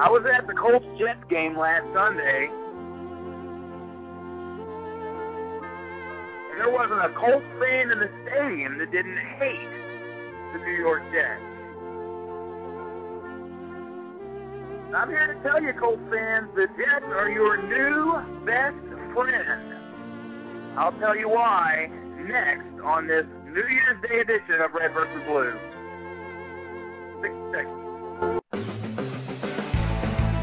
I was at the Colts Jets game last Sunday. And there wasn't a Colts fan in the stadium that didn't hate the New York Jets. And I'm here to tell you, Colts fans, the Jets are your new best friend. I'll tell you why next on this New Year's Day edition of Red vs. Blue. Six seconds.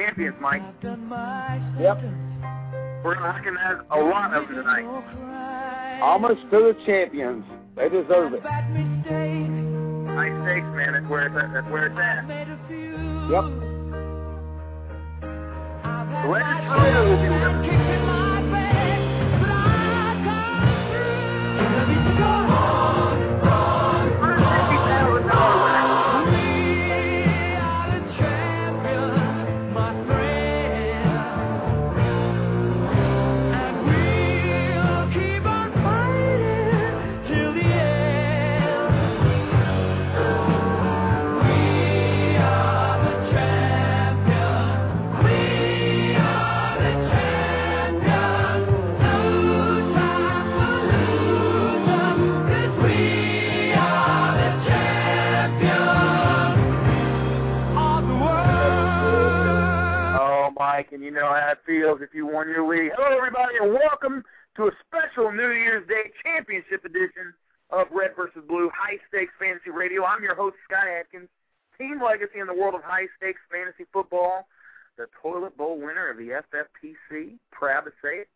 Champions, Mike. Yep. We're going to recognize a lot of them tonight. Almost to the champions. They deserve it. High stakes, man. That's where it's at. That's where it's at. Yep. The Legends and you know how it feels if you won your league. Hello, everybody, and welcome to a special New Year's Day Championship edition of Red versus Blue High Stakes Fantasy Radio. I'm your host, Scott Atkins, team legacy in the world of high stakes fantasy football, the toilet bowl winner of the FFPC. Proud to say it.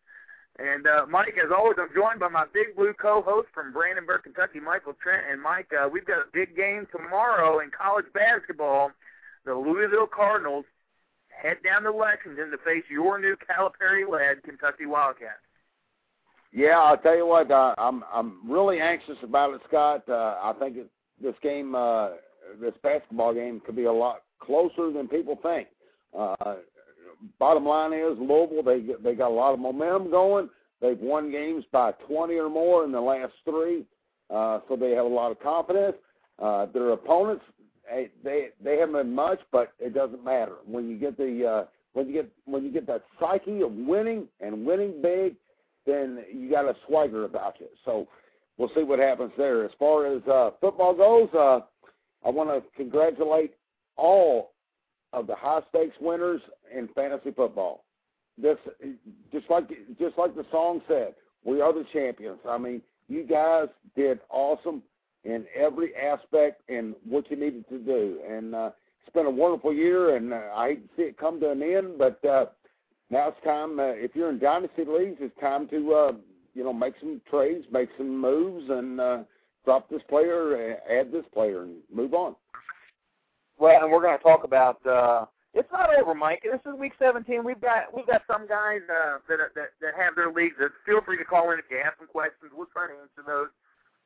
And uh, Mike, as always, I'm joined by my Big Blue co-host from Brandenburg, Kentucky, Michael Trent. And Mike, uh, we've got a big game tomorrow in college basketball. The Louisville Cardinals head down to Lexington to face your new Calipari-led Kentucky Wildcats. Yeah, I'll tell you what. Uh, I'm I'm really anxious about it, Scott. Uh, I think it, this game, uh, this basketball game, could be a lot closer than people think. Uh, bottom line is Louisville. They they got a lot of momentum going. They've won games by 20 or more in the last three, uh, so they have a lot of confidence. Uh, their opponents, they they haven't been much, but it doesn't matter when you get the uh, when you get when you get that psyche of winning and winning big, then you got a swagger about you. So we'll see what happens there. As far as uh, football goes, uh, I want to congratulate all of the high stakes winners in fantasy football. This just like just like the song said, we are the champions. I mean, you guys did awesome in every aspect and what you needed to do. And uh, it's been a wonderful year, and uh, I hate to see it come to an end, but uh, now it's time. Uh, if you're in dynasty leagues, it's time to uh, you know make some trades, make some moves, and uh, drop this player, uh, add this player, and move on. Well, and we're going to talk about uh, it's not over, Mike. This is week 17. We've got we've got some guys uh, that, that that have their leagues. That feel free to call in if you have some questions. We'll try to answer those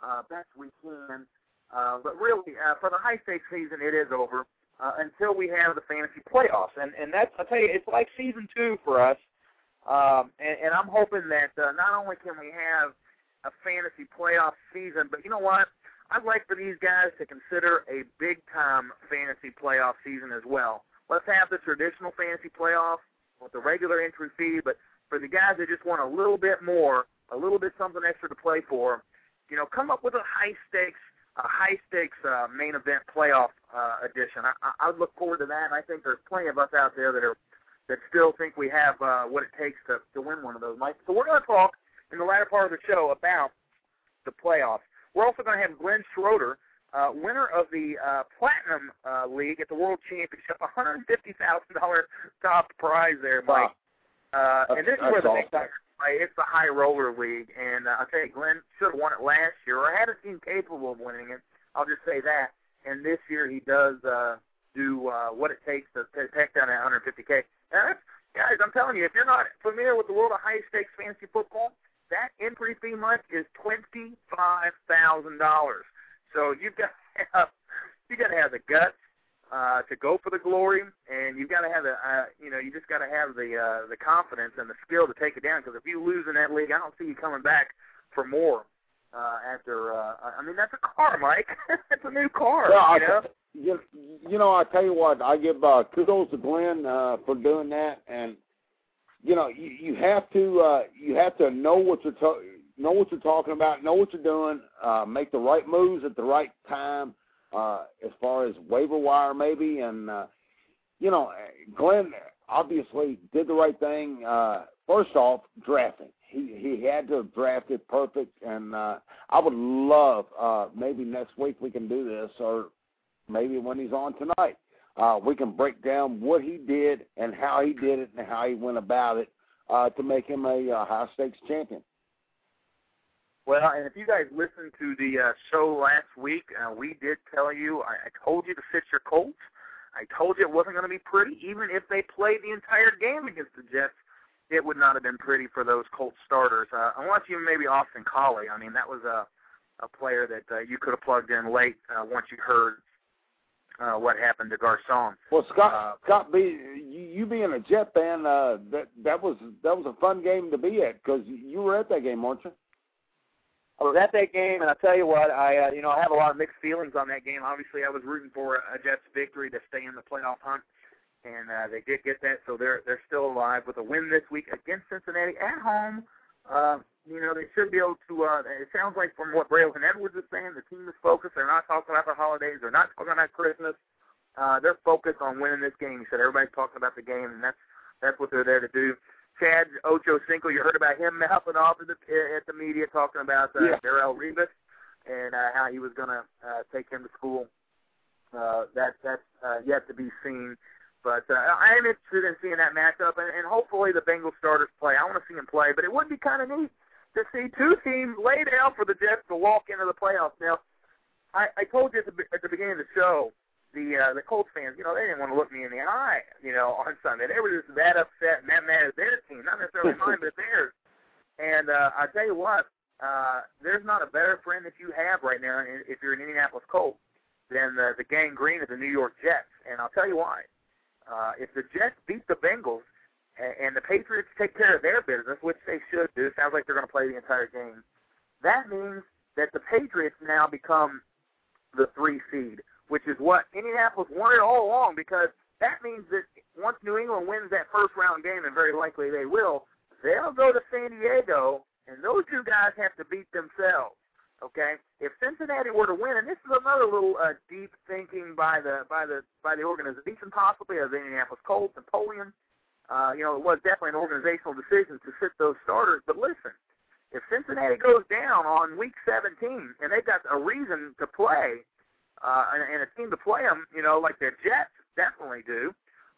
uh, best we can. Uh, but really, uh, for the high stakes season, it is over uh, until we have the fantasy playoffs, and and that's I tell you, it's like season two for us. Um, and, and I'm hoping that uh, not only can we have a fantasy playoff season, but you know what? I'd like for these guys to consider a big time fantasy playoff season as well. Let's have the traditional fantasy playoff with the regular entry fee, but for the guys that just want a little bit more, a little bit something extra to play for, you know, come up with a high stakes, a high stakes uh, main event playoff uh, edition. I, I, I look forward to that, and I think there's plenty of us out there that are that still think we have uh, what it takes to to win one of those. Mike. So we're going to talk in the latter part of the show about the playoffs. We're also going to have Glenn Schroeder, uh, winner of the uh, Platinum uh, League at the World Championship, $150,000 top prize there, Mike. Uh, and this is where the big time play. It's the High Roller League, and uh, I'll tell you, Glenn should have won it last year, or had a team capable of winning it. I'll just say that. And this year he does uh, do uh, what it takes to, take down that 150k. And that's, guys, I'm telling you, if you're not familiar with the world of high stakes fantasy football, that entry fee month is twenty five thousand dollars. So you've got to have, you got to have the guts uh, to go for the glory, and you've got to have the uh, you know you just got to have the uh, the confidence and the skill to take it down. Because if you lose in that league, I don't see you coming back for more. Uh, after, uh, I mean, that's a car, Mike. it's a new car. Yeah, you know? you, you know, I tell you what, I give uh, kudos to Glenn uh, for doing that, and you know, you, you have to uh, you have to know what you're to- know what you're talking about, know what you're doing, uh, make the right moves at the right time, uh, as far as waiver wire maybe, and uh, you know, Glenn obviously did the right thing. Uh, first off, drafting. He he had to have drafted perfect, and uh, I would love uh, maybe next week we can do this, or maybe when he's on tonight uh, we can break down what he did and how he did it and how he went about it uh, to make him a uh, high stakes champion. Well, and if you guys listened to the uh, show last week, uh, we did tell you, I, I told you to sit your Colts. I told you it wasn't going to be pretty. Even if they played the entire game against the Jets, it would not have been pretty for those Colts starters. Uh, unless you maybe Austin Collie. I mean, that was a a player that uh, you could have plugged in late uh, once you heard uh, what happened to Garcon. Well, Scott, uh, Scott, be you, you being a Jet fan, uh, that that was that was a fun game to be at because you were at that game, weren't you? I was at that game, and I tell you what, I uh, you know I have a lot of mixed feelings on that game. Obviously, I was rooting for a Jets victory to stay in the playoff hunt, and uh, they did get that, so they're they're still alive with a win this week against Cincinnati at home. Uh, you know, they should be able to. Uh, it sounds like from what Braylon Edwards is saying, the team is focused. They're not talking about the holidays. They're not talking about Christmas. Uh, they're focused on winning this game. He said everybody's talking about the game, and that's that's what they're there to do. Chad Ochocinco, you heard about him mouthing off at the at the media talking about uh, yeah. Darrelle Revis and uh, how he was going to uh, take him to school. Uh, that that's uh, yet to be seen. But uh, I am interested in seeing that matchup, and, and hopefully the Bengals starters play. I want to see them play, but it would be kind of neat to see two teams lay down for the Jets to walk into the playoffs. Now, I, I told you at the, at the beginning of the show, the uh, the Colts fans, you know, they didn't want to look me in the eye, you know, on Sunday. They were just that upset and that mad at their team, not necessarily mine, but theirs. And uh, I tell you what, uh, there's not a better friend that you have right now if you're an Indianapolis Colt than the, the gang green of the New York Jets. And I'll tell you why. Uh, if the Jets beat the Bengals and, and the Patriots take care of their business, which they should do, it sounds like they're going to play the entire game. That means that the Patriots now become the three seed which is what Indianapolis wanted all along because that means that once New England wins that first round game, and very likely they will, they'll go to San Diego, and those two guys have to beat themselves. Okay, if Cincinnati were to win, and this is another little uh, deep thinking by the by the by the organization, possibly of the Indianapolis Colts and Polian. Uh, you know, it was definitely an organizational decision to sit those starters. But listen, if Cincinnati goes down on week 17 and they've got a reason to play, uh, and, and a team to play them, you know, like the Jets definitely do.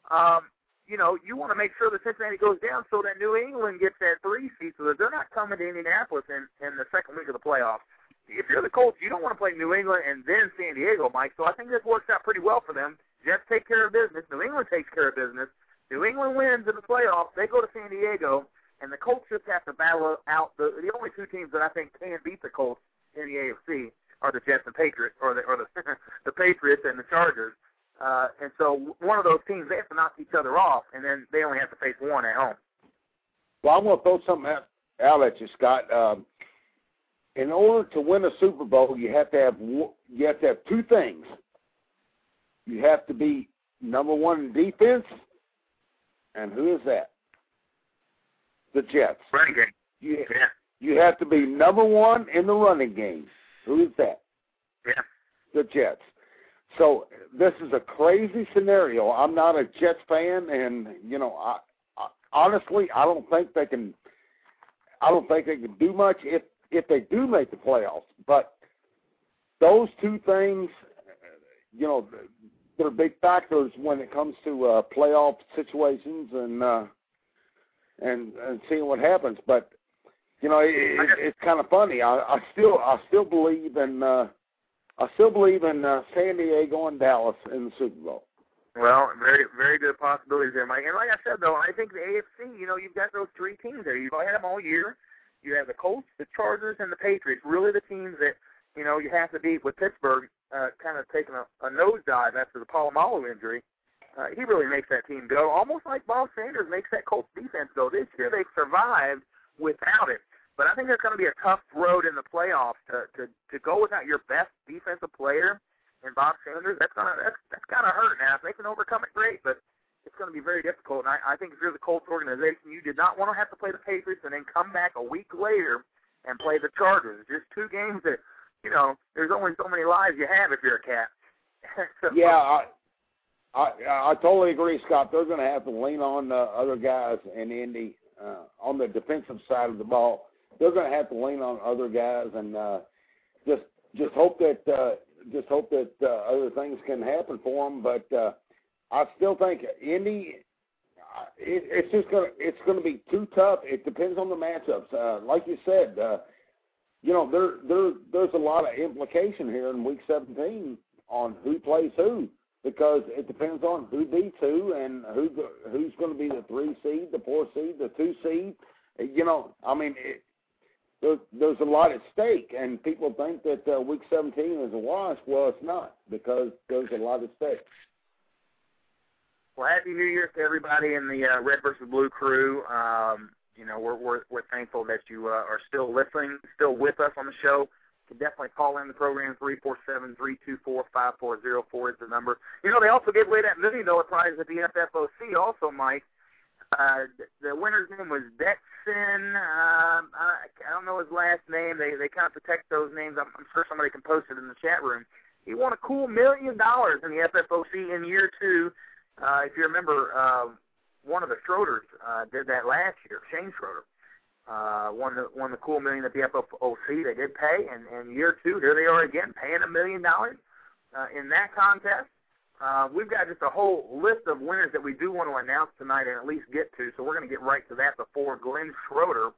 Um, you know, you want to make sure that Cincinnati goes down so that New England gets that three seed, so that they're not coming to Indianapolis in in the second week of the playoffs. If you're the Colts, you don't want to play New England and then San Diego, Mike. So I think this works out pretty well for them. Jets take care of business. New England takes care of business. New England wins in the playoffs. They go to San Diego, and the Colts just have to battle out the the only two teams that I think can beat the Colts in the AFC are the Jets and Patriots, or the or the the Patriots and the Chargers. Uh, and so one of those teams they have to knock each other off, and then they only have to face one at home. Well, I'm going to throw something out, at you, Scott. Um, in order to win a Super Bowl, you have to have you have to have two things. You have to be number one in defense, and who is that? The Jets. Running game. You, Yeah. you have to be number one in the running game. Who is that? Yeah. The Jets. So this is a crazy scenario. I'm not a Jets fan, and you know, I, I honestly, I don't think they can. I don't think they can do much if if they do make the playoffs. But those two things, you know, they're big factors when it comes to uh, playoff situations and uh, and and seeing what happens. But you know, it, it, it's kind of funny. I, I still I still believe in uh, I still believe in uh, San Diego and Dallas in the Super Bowl. Well, very very good possibilities there, Mike. And like I said, though, I think the AFC, you know, you've got those three teams there. You've had them all year. You have the Colts, the Chargers, and the Patriots. Really, the teams that you know you have to beat. With Pittsburgh uh, kind of taking a, a nosedive after the Polamalu injury, uh, he really makes that team go. Almost like Bob Sanders makes that Colts defense go. This year they've survived without it. But I think there's going to be a tough road in the playoffs to to to go without your best defensive player and Bob Sanders. That's gonna that's that's kind of hurt. Now if they can overcome it, great. But it's going to be very difficult. And I, I think if you're the Colts organization, you did not want to have to play the Patriots and then come back a week later and play the Chargers. Just two games that you know. There's only so many lives you have if you're a cat. so, Yeah, I, I I totally agree, Scott. They're going to have to lean on uh, other guys and in Indy uh, on the defensive side of the ball. They're going to have to lean on other guys and uh, just just hope that uh, just hope that uh, other things can happen for them. But uh, I still think Indy. uh, It, it's just gonna it's gonna be too tough. It depends on the matchups. Uh, like you said, uh, you know there there there's a lot of implication here in Week 17 on who plays who because it depends on who beats who and who who's going to be the three seed, the four seed, the two seed. You know, I mean, there's a lot at stake, and people think that uh, Week 17 is a wash. Well, it's not because there's a lot at stake. Well, happy New Year to everybody in the uh, Red versus Blue crew. Um, you know, we're we're we're thankful that you uh, are still listening, still with us on the show. You can definitely call in the program three four seven three two four five four zero four is the number. You know, they also gave away that million dollar prize at the FFOC. Also, Mike, uh, the winner's name was Detson. Um, I, I don't know his last name. They they kind of protect those names. I'm, I'm sure somebody can post it in the chat room. He won a cool million dollars in the FFOC in year two. Uh, if you remember, uh, one of the Schroeders uh, did that last year. Shane Schroeder uh, won the won the cool million at the FFOC. They did pay, and and year two, here they are again, paying a million dollars uh, in that contest. Uh, we've got just a whole list of winners that we do want to announce tonight and at least get to. So we're going to get right to that before Glenn Schroeder,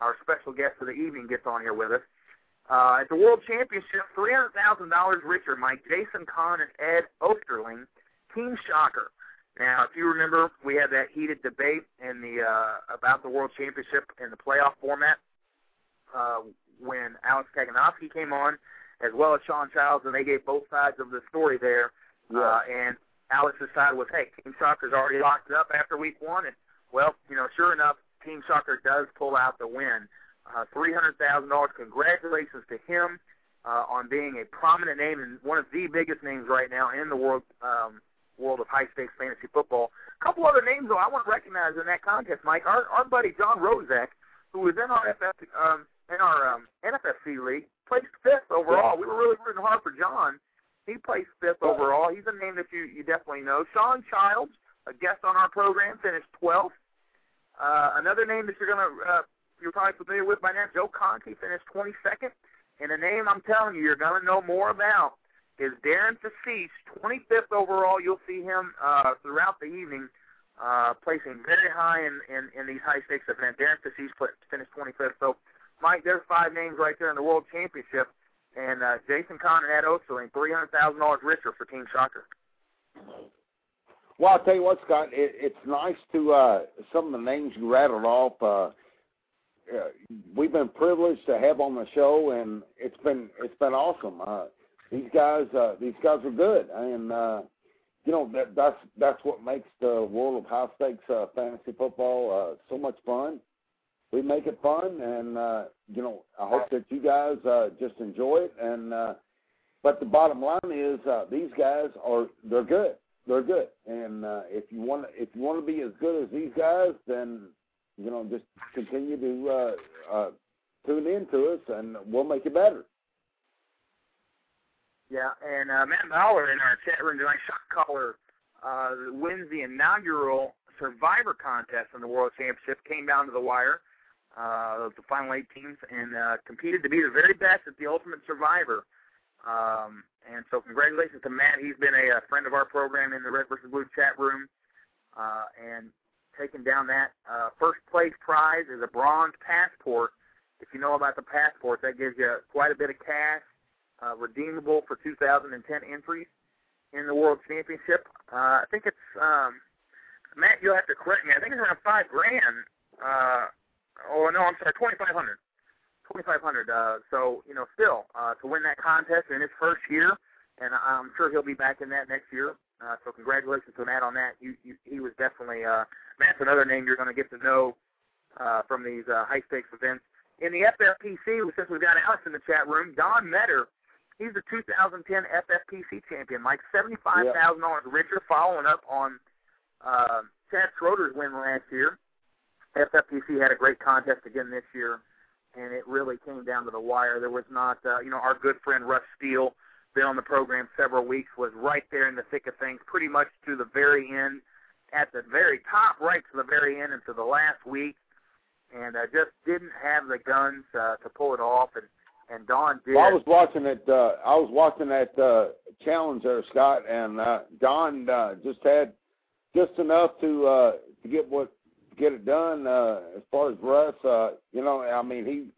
our special guest of the evening, gets on here with us. Uh, at the World Championship, three hundred thousand dollars richer, Mike Jason Kahn and Ed Osterling, Team Shocker. Now, if you remember, we had that heated debate in the uh, about the World Championship in the playoff format uh, when Alex Kaganowski came on, as well as Sean Childs, and they gave both sides of the story there. Uh, and Alex's side was, hey, Team Shocker's already locked up after week one, and well, you know, sure enough, Team Shocker does pull out the win. Uh, three hundred thousand dollars. Congratulations to him uh, on being a prominent name and one of the biggest names right now in the world um, world of high stakes fantasy football. A couple other names though I want to recognize in that contest, Mike. Our our buddy John Rozak, who was in our FF, um, in our um, NFFC league, placed fifth overall. We were really rooting hard for John. He placed fifth overall. He's a name that you you definitely know. Sean Childs, a guest on our program, finished twelfth. Uh, another name that you're gonna uh, you're probably familiar with by now, Joe Conti finished 22nd. And a name I'm telling you, you're gonna know more about is Darren Facece, 25th overall. You'll see him uh, throughout the evening, uh, placing very high in, in, in these high stakes events. Darren Facece finished 25th. So, Mike, there's five names right there in the World Championship. And uh, Jason Kahn and Ed Osterling, $300,000 richer for Team Shocker. Well, I'll tell you what, Scott. It, it's nice to uh, some of the names you rattled off. Uh, uh, we've been privileged to have on the show, and it's been it's been awesome. Uh, these guys, uh, these guys are good, and uh, you know that that's that's what makes the world of high stakes uh, fantasy football uh, so much fun. We make it fun, and uh, you know I hope that you guys uh, just enjoy it. And uh, but the bottom line is uh, these guys are they're good, they're good, and uh, if you want if you want to be as good as these guys, then you know just continue to uh, uh, tune in to us, and we'll make it better. Yeah, and uh, Matt Mauler in our chat room tonight, shot caller, uh, wins the inaugural Survivor contest in the World Championship. Came down to the wire, uh, the final eight teams, and uh, competed to be the very best at the Ultimate Survivor. Um, and so, congratulations to Matt. He's been a, a friend of our program in the Red versus Blue chat room, uh, and taking down that uh, first place prize is a bronze passport. If you know about the passport, that gives you quite a bit of cash uh, redeemable for 2010 entries in the World Championship. Uh, I think it's um, Matt. You'll have to correct me. I think it's around five grand. Uh, oh no, I'm sorry, 2,500. 2,500. Uh, so you know, still uh, to win that contest in his first year, and I'm sure he'll be back in that next year. Uh, so congratulations to Matt on that. You, you, he was definitely uh, Matt's another name you're going to get to know uh, from these uh, high stakes events. In the FFPC, since we've got Alex in the chat room, Don Metter He's the 2010 FFPC champion, Mike. Seventy-five thousand dollars richer, following up on uh, Chad Schroeder's win last year. FFPC had a great contest again this year, and it really came down to the wire. There was not, uh, you know, our good friend Russ Steele, been on the program several weeks, was right there in the thick of things, pretty much to the very end, at the very top, right to the very end, and to the last week, and uh, just didn't have the guns uh, to pull it off. And and Don did. Well, I was watching it. Uh, I was watching that uh, challenge there, Scott, and uh, Don uh, just had just enough to uh, to get what get it done. Uh, as far as Russ, uh, you know, I mean, he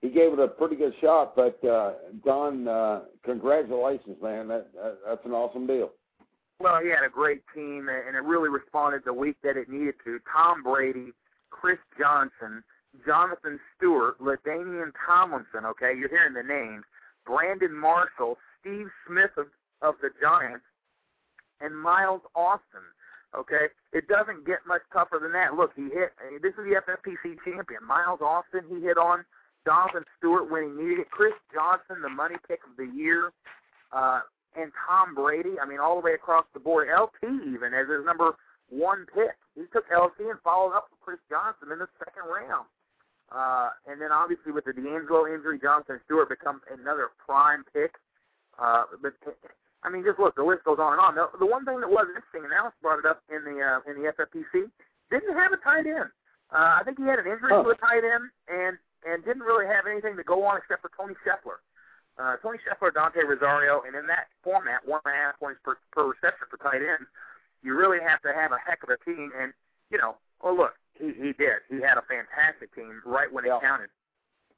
he gave it a pretty good shot. But uh, Don, uh, congratulations, man. That, that that's an awesome deal. Well, he had a great team, and it really responded the week that it needed to. Tom Brady, Chris Johnson, Jonathan Stewart, LaDainian Tomlinson, okay, you're hearing the names, Brandon Marshall, Steve Smith of, of the Giants, and Miles Austin. Okay, it doesn't get much tougher than that. Look, he hit. This is the FFPC champion, Miles Austin. He hit on Jonathan Stewart when he needed it. Chris Johnson, the money pick of the year, uh, and Tom Brady. I mean, all the way across the board. LT even as his number one pick. He took LT and followed up with Chris Johnson in the second round. Uh, and then obviously with the DeAngelo injury, Jonathan Stewart becomes another prime pick. Uh, but I mean, just look, the list goes on and on. The, the one thing that was interesting, and Alex brought it up in the uh, in the FFPC, didn't have a tight end. Uh, I think he had an injury oh. to a tight end, and and didn't really have anything to go on except for Tony Scheffler. Uh, Tony Scheffler, Dante Rosario, and in that format, one and a half points per, per reception for tight ends, you really have to have a heck of a team. And you know, well, look, he he did. He had a fantastic team right when it counted.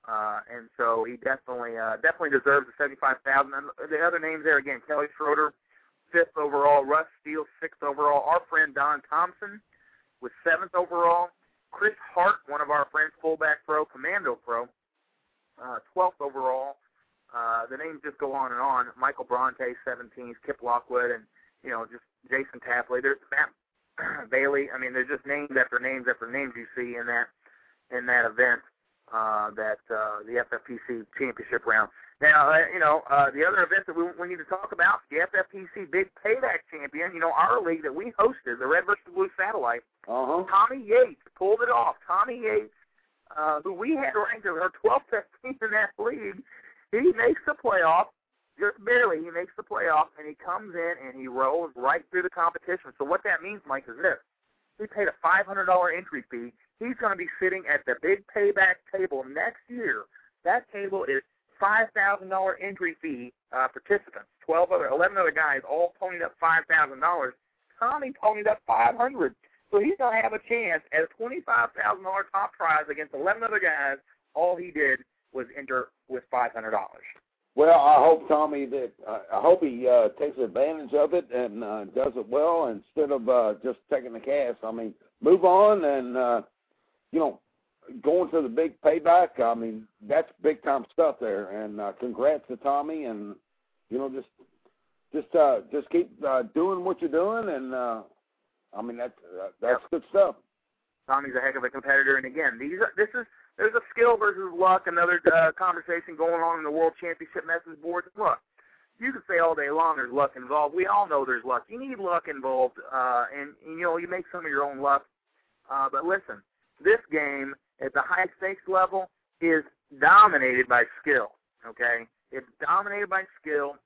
Uh, and so he definitely uh, definitely deserves the seventy five thousand. The other names there again: Kelly Schroeder, fifth overall; Russ Steele, sixth overall; our friend Don Thompson was seventh overall; Chris Hart, one of our friends, fullback pro, commando pro, uh, twelfth overall. Uh, the names just go on and on. Michael Bronte, 17th; Kip Lockwood, and you know just Jason Tapley. There's Matt Bailey. I mean, there's just names after names after names you see in that in that event, uh, that uh, the FFPC championship round. Now, uh, you know, uh, the other event that we, we need to talk about, the FFPC Big Payback Champion. You know, our league that we hosted, the Red versus Blue Satellite. Uh-huh. Tommy Yates pulled it off. Tommy Yates, uh, who we had ranked as our 12th team in that league, he makes the playoff just barely, he makes the playoff, and he comes in and he rolls right through the competition. So what that means, Mike, is this: he paid a $500 entry fee. He's going to be sitting at the big payback table next year. That table is $5,000 entry fee uh, participants. 12 other, 11 other guys all ponied up $5,000. Tommy ponied up 500. So he's going to have a chance at a $25,000 top prize against 11 other guys. All he did was enter with $500. Well, I hope Tommy that uh, I hope he uh, takes advantage of it and uh, does it well instead of uh, just taking the cash. I mean, move on and uh, you know going to the big payback. I mean, that's big time stuff there. And uh, congrats to Tommy and you know just just uh, just keep uh, doing what you're doing and uh, I mean that's uh, that's Yep. good stuff. Tommy's a heck of a competitor, and again, these are, this is there's a skill versus luck. Another uh, conversation going on in the World Championship message boards. Look, you can say all day long there's luck involved. We all know there's luck. You need luck involved, uh, and, and you know you make some of your own luck. Uh, but listen, this game at the high stakes level is dominated by skill. Okay, it's dominated by skill,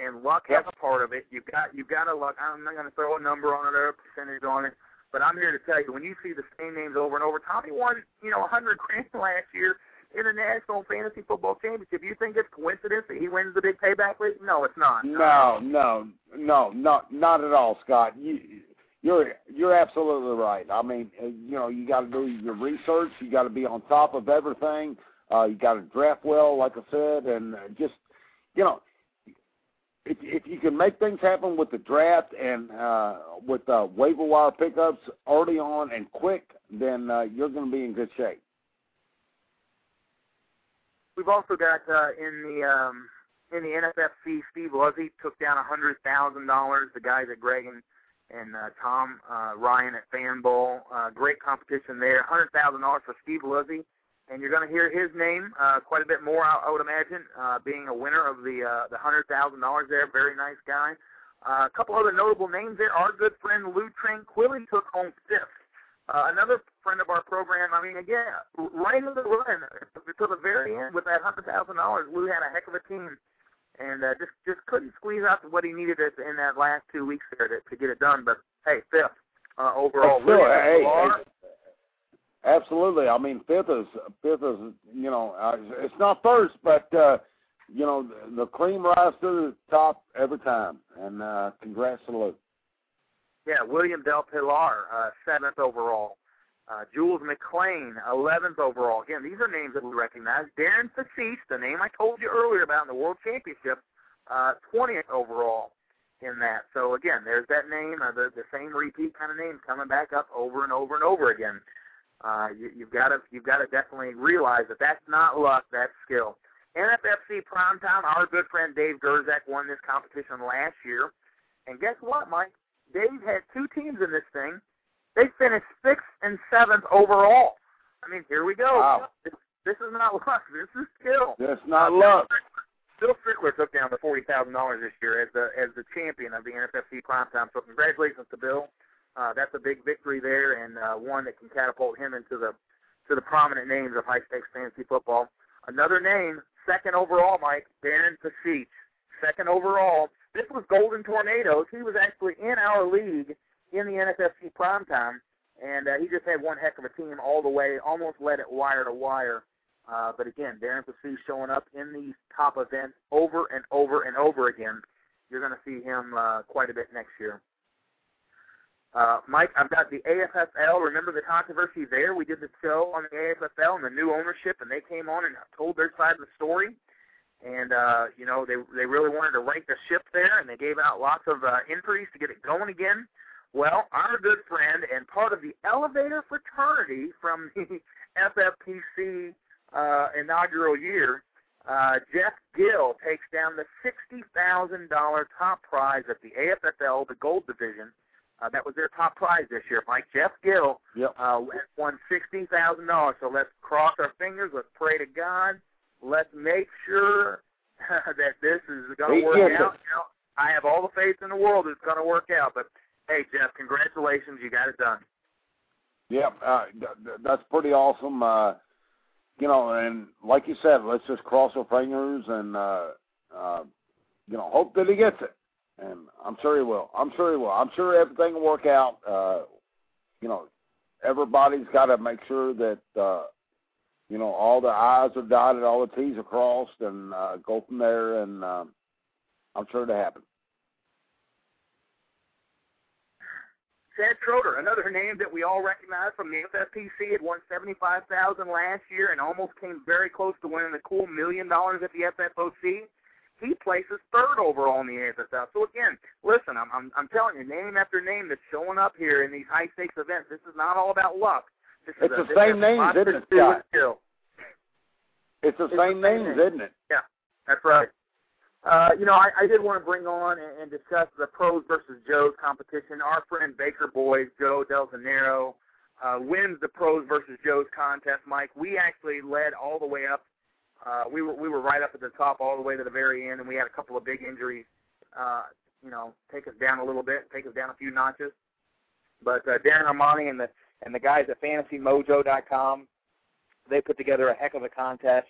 and luck has a part of it. You've got you've got to luck. I'm not going to throw a number on it or a percentage on it. But I'm here to tell you, when you see the same names over and over, Tommy won, you know, 100 grand last year in the National Fantasy Football Championship. You think it's coincidence that he wins the big payback league? No, it's not. No, no, no, not not at all, Scott. You you're you're absolutely right. I mean, uh, you know, you got to do your research. You got to be on top of everything. Uh, you got to draft well, like I said, and uh, just you know, if if you can make things happen with the draft and uh, with uh, waiver wire pickups early on and quick, then uh, you're going to be in good shape. We've also got uh, in the um, in the NFFC, Steve Luzzy took down a hundred thousand dollars. The guys at Greg and, and uh, Tom uh, Ryan at Fanball, uh, great competition there. Hundred thousand dollars for Steve Luzzy, and you're going to hear his name uh, quite a bit more, I, I would imagine, uh, being a winner of the uh, the hundred thousand dollars there. Very nice guy. Uh, a couple other notable names there. Our good friend Lou Tranquilli took home fifth. Uh, another friend of our program. I mean, again, right in the run to the very end with that hundred thousand dollars. Lou had a heck of a team, and uh, just just couldn't squeeze out what he needed in that last two weeks there to, to get it done. But hey, fifth uh, overall. Still, William hey, hey, absolutely. I mean, fifth is fifth is you know uh, it's not first, but uh, you know the, the cream rises to the top every time. And uh, congrats to Luke. Yeah, William Del Pilar, uh, seventh overall. Uh, Jules McClain, eleventh overall. Again, these are names that we recognize. Darren Facece, the name I told you earlier about in the World Championship, uh, twentieth overall in that. So again, there's that name, uh, the the same repeat kind of name coming back up over and over and over again. Uh, you, you've got to you've got to definitely realize that that's not luck, that's skill. NFFC Primetime, our good friend Dave Gerzak won this competition last year, and guess what, Mike? Dave had two teams in this thing. They finished sixth and seventh overall. I mean, here we go. Wow. This, this is not luck. This is skill. That's not Uh, luck. Bill Strickler took down the forty thousand dollars this year as the as the champion of the NFFC primetime. So congratulations to Bill. Uh, that's a big victory there, and uh, one that can catapult him into the to the prominent names of high stakes fantasy football. Another name, second overall, Mike Darren Pasich, second overall. This was Golden Tornadoes. He was actually in our league in the NFFC primetime, and uh, he just had one heck of a team all the way, almost led it wire to wire. Uh, but again, Darren Passis showing up in these top events over and over and over again. You're going to see him uh, quite a bit next year. Uh, Mike, I've got the AFFL. Remember the controversy there? We did the show on the AFFL and the new ownership, and they came on and told their side of the story. And uh, you know they they really wanted to right the ship there, and they gave out lots of uh, entries to get it going again. Well, our good friend and part of the elevator fraternity from the FFPC uh, inaugural year, uh, Jeff Gill takes down the $60,000 top prize at the AFFL, the Gold Division. Uh, that was their top prize this year. Mike Jeff Gill Yep. uh, won $60,000. So let's cross our fingers. Let's pray to God. Let's make sure that this is going to work out. You know, I have all the faith in the world it's going to work out. But hey, Jeff, congratulations. You got it done. Yeah, uh, th- th- that's pretty awesome. Uh, you know, and like you said, let's just cross our fingers and uh, uh, you know hope that he gets it. And I'm sure he will. I'm sure he will. I'm sure everything will work out. Uh, you know, everybody's got to make sure that uh, you know all the I's are dotted, all the T's are crossed, and uh, go from there. And um, I'm sure it'll happen. Chad Schroeder, another name that we all recognize from the FFPC, had won seventy-five thousand last year and almost came very close to winning the cool million dollars at the FFOC. He places third overall in the AFFL. So again, listen, I'm I'm, I'm telling you, name after name that's showing up here in these high stakes events. This is not all about luck. This it's is a, the same names, isn't it, Scott? It's the It's same the same names, name. isn't it? Yeah, that's right. Uh, you know, I, I did want to bring on and, and discuss the pros versus Joe's competition. Our friend Baker Boys, Joe Del Zanero, uh, wins the pros versus Joe's contest. Mike, we actually led all the way up. Uh, we were we were right up at the top all the way to the very end, and we had a couple of big injuries. Uh, you know, take us down a little bit, take us down a few notches. But uh, Darren Armani and the and the guys at FantasyMojo.com, they put together a heck of a contest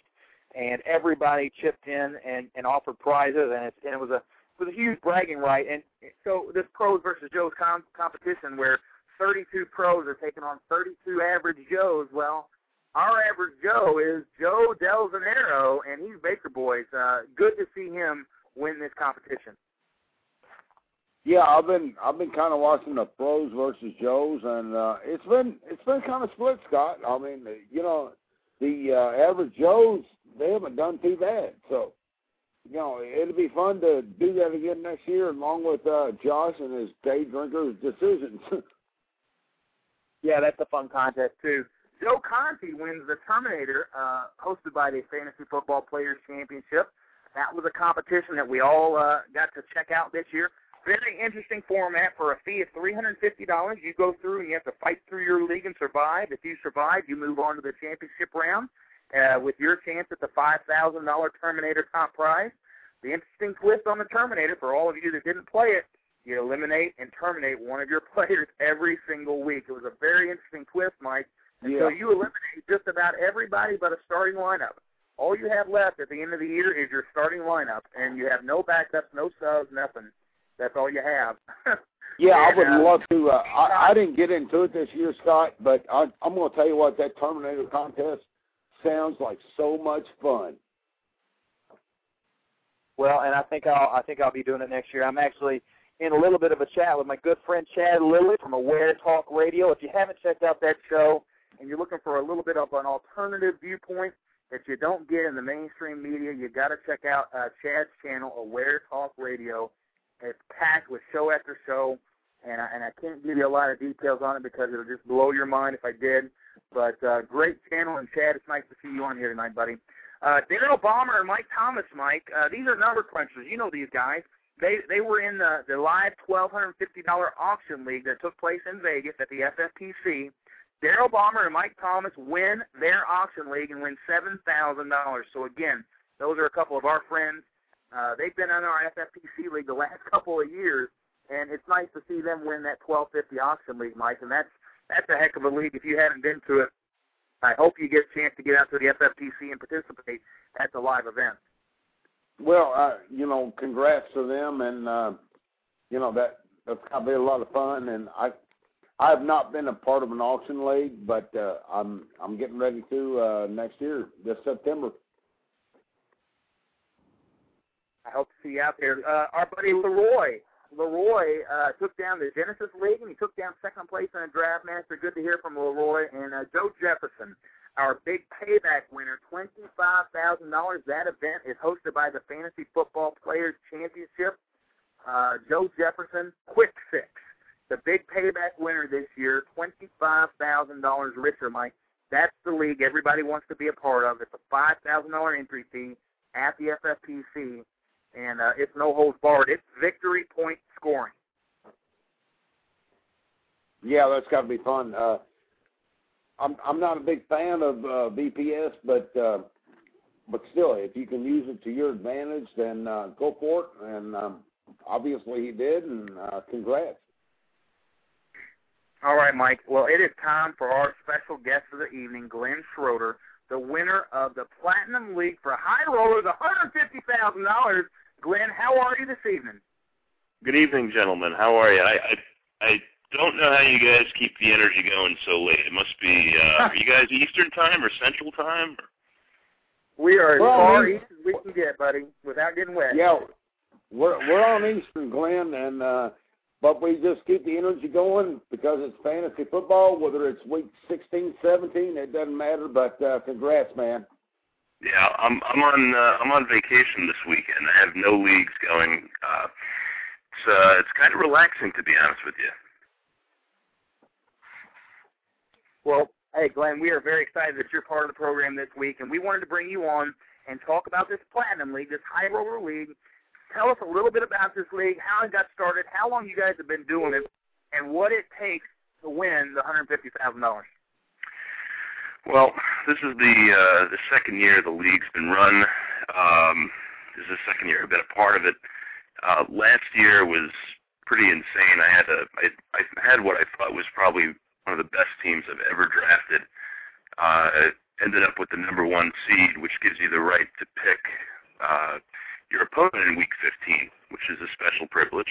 and everybody chipped in and, and offered prizes, and it, and it was a it was a huge bragging right. And so this pros versus Joes com- competition, where 32 pros are taking on 32 average Joes. Well, our average Joe is Joe Del Zanero, and he's Baker Boys. Uh, good to see him win this competition. Yeah, I've been I've been kind of watching the pros versus Joes, and uh, it's been it's been kind of split, Scott. I mean, you know, the uh, average Joes they haven't done too bad, so you know it'll be fun to do that again next year, along with uh, Josh and his day drinkers decisions. Yeah, that's a fun contest too. Joe Conti wins the Terminator, uh, hosted by the Fantasy Football Players Championship. That was a competition that we all uh, got to check out this year. Very interesting format for a fee of three hundred and fifty dollars. You go through and you have to fight through your league and survive. If you survive, you move on to the championship round uh, with your chance at the five thousand dollar Terminator top prize. The interesting twist on the Terminator for all of you that didn't play it, you eliminate and terminate one of your players every single week. It was a very interesting twist, Mike. And so you eliminate just about everybody but a starting lineup. All you have left at the end of the year is your starting lineup, and you have no backups, no subs, nothing. That's all you have. Yeah, I would uh, love to. Uh, I, I didn't get into it this year, Scott, but I, I'm going to tell you what that Terminator contest sounds like so much fun. Well, and I think I'll I think I'll be doing it next year. I'm actually in a little bit of a chat with my good friend Chad Lilly from Aware Talk Radio. If you haven't checked out that show and you're looking for a little bit of an alternative viewpoint that you don't get in the mainstream media, you got to check out uh, Chad's channel, Aware Talk Radio. It's packed with show after show, and I, and I can't give you a lot of details on it because it'll just blow your mind if I did. But uh, great channel, and Chad, it's nice to see you on here tonight, buddy. Uh, Daryl Balmer and Mike Thomas, Mike, uh, these are number crunchers. You know these guys. They they were in the the live twelve hundred fifty dollar auction league that took place in Vegas at the FFPC. Daryl Balmer and Mike Thomas win their auction league and win seven thousand dollars. So again, those are a couple of our friends. Uh, they've been in our FFPC league the last couple of years, and it's nice to see them win that twelve fifty auction league, Mike. And that's that's a heck of a league. If you haven't been to it, I hope you get a chance to get out to the FFPC and participate at the live event. Well, uh, you know, congrats to them, and uh, you know that that's gonna be a lot of fun. And I, I have not been a part of an auction league, but uh, I'm I'm getting ready to uh, next year, this September. I hope to see you out there. Uh, our buddy Leroy. Leroy uh, took down the Genesis League and he took down second place in a draft master. Good to hear from Leroy and uh, Joe Jefferson, our big payback winner, twenty-five thousand dollars. That event is hosted by the Fantasy Football Players Championship. Uh, Joe Jefferson, Quick Six, the big payback winner this year, twenty-five thousand dollars richer, Mike. That's the league everybody wants to be a part of. It's a five thousand dollar entry fee at the FFPC and uh, it's no holds barred. It's victory point scoring. Yeah, that's got to be fun. Uh, I'm I'm not a big fan of uh, VPS, but uh, but still, if you can use it to your advantage, then uh, go for it. And um, obviously, he did, and uh, congrats. All right, Mike. Well, it is time for our special guest of the evening, Glenn Schroeder, the winner of the Platinum League for High Rollers, $150,000. Glenn, how are you this evening? Good evening, gentlemen. How are you? I I, I don't know how you guys keep the energy going so late. It must be. Uh, are you guys Eastern time or Central time? Or? We are as Well, far we- east as we can get, buddy, without getting wet. Yeah, we're we're on Eastern, Glenn, and uh, but we just keep the energy going because it's fantasy football. Whether it's week 16, 17, it doesn't matter. But uh, congrats, man. Yeah, I'm I'm on uh, I'm on vacation this weekend. I have no leagues going. Uh, it's uh, it's kind of relaxing to be honest with you. Well, hey Glenn, we are very excited that you're part of the program this week, and we wanted to bring you on and talk about this Platinum League, this High Roller League. Tell us a little bit about this league, how it got started, how long you guys have been doing it, and what it takes to win the $150,000. Well, this is the uh, the second year the league's been run. Um, this is the second year I've been a part of it. Uh, last year was pretty insane. I had a I, I had what I thought was probably one of the best teams I've ever drafted. Uh, ended up with the number one seed, which gives you the right to pick uh, your opponent in week 15, which is a special privilege.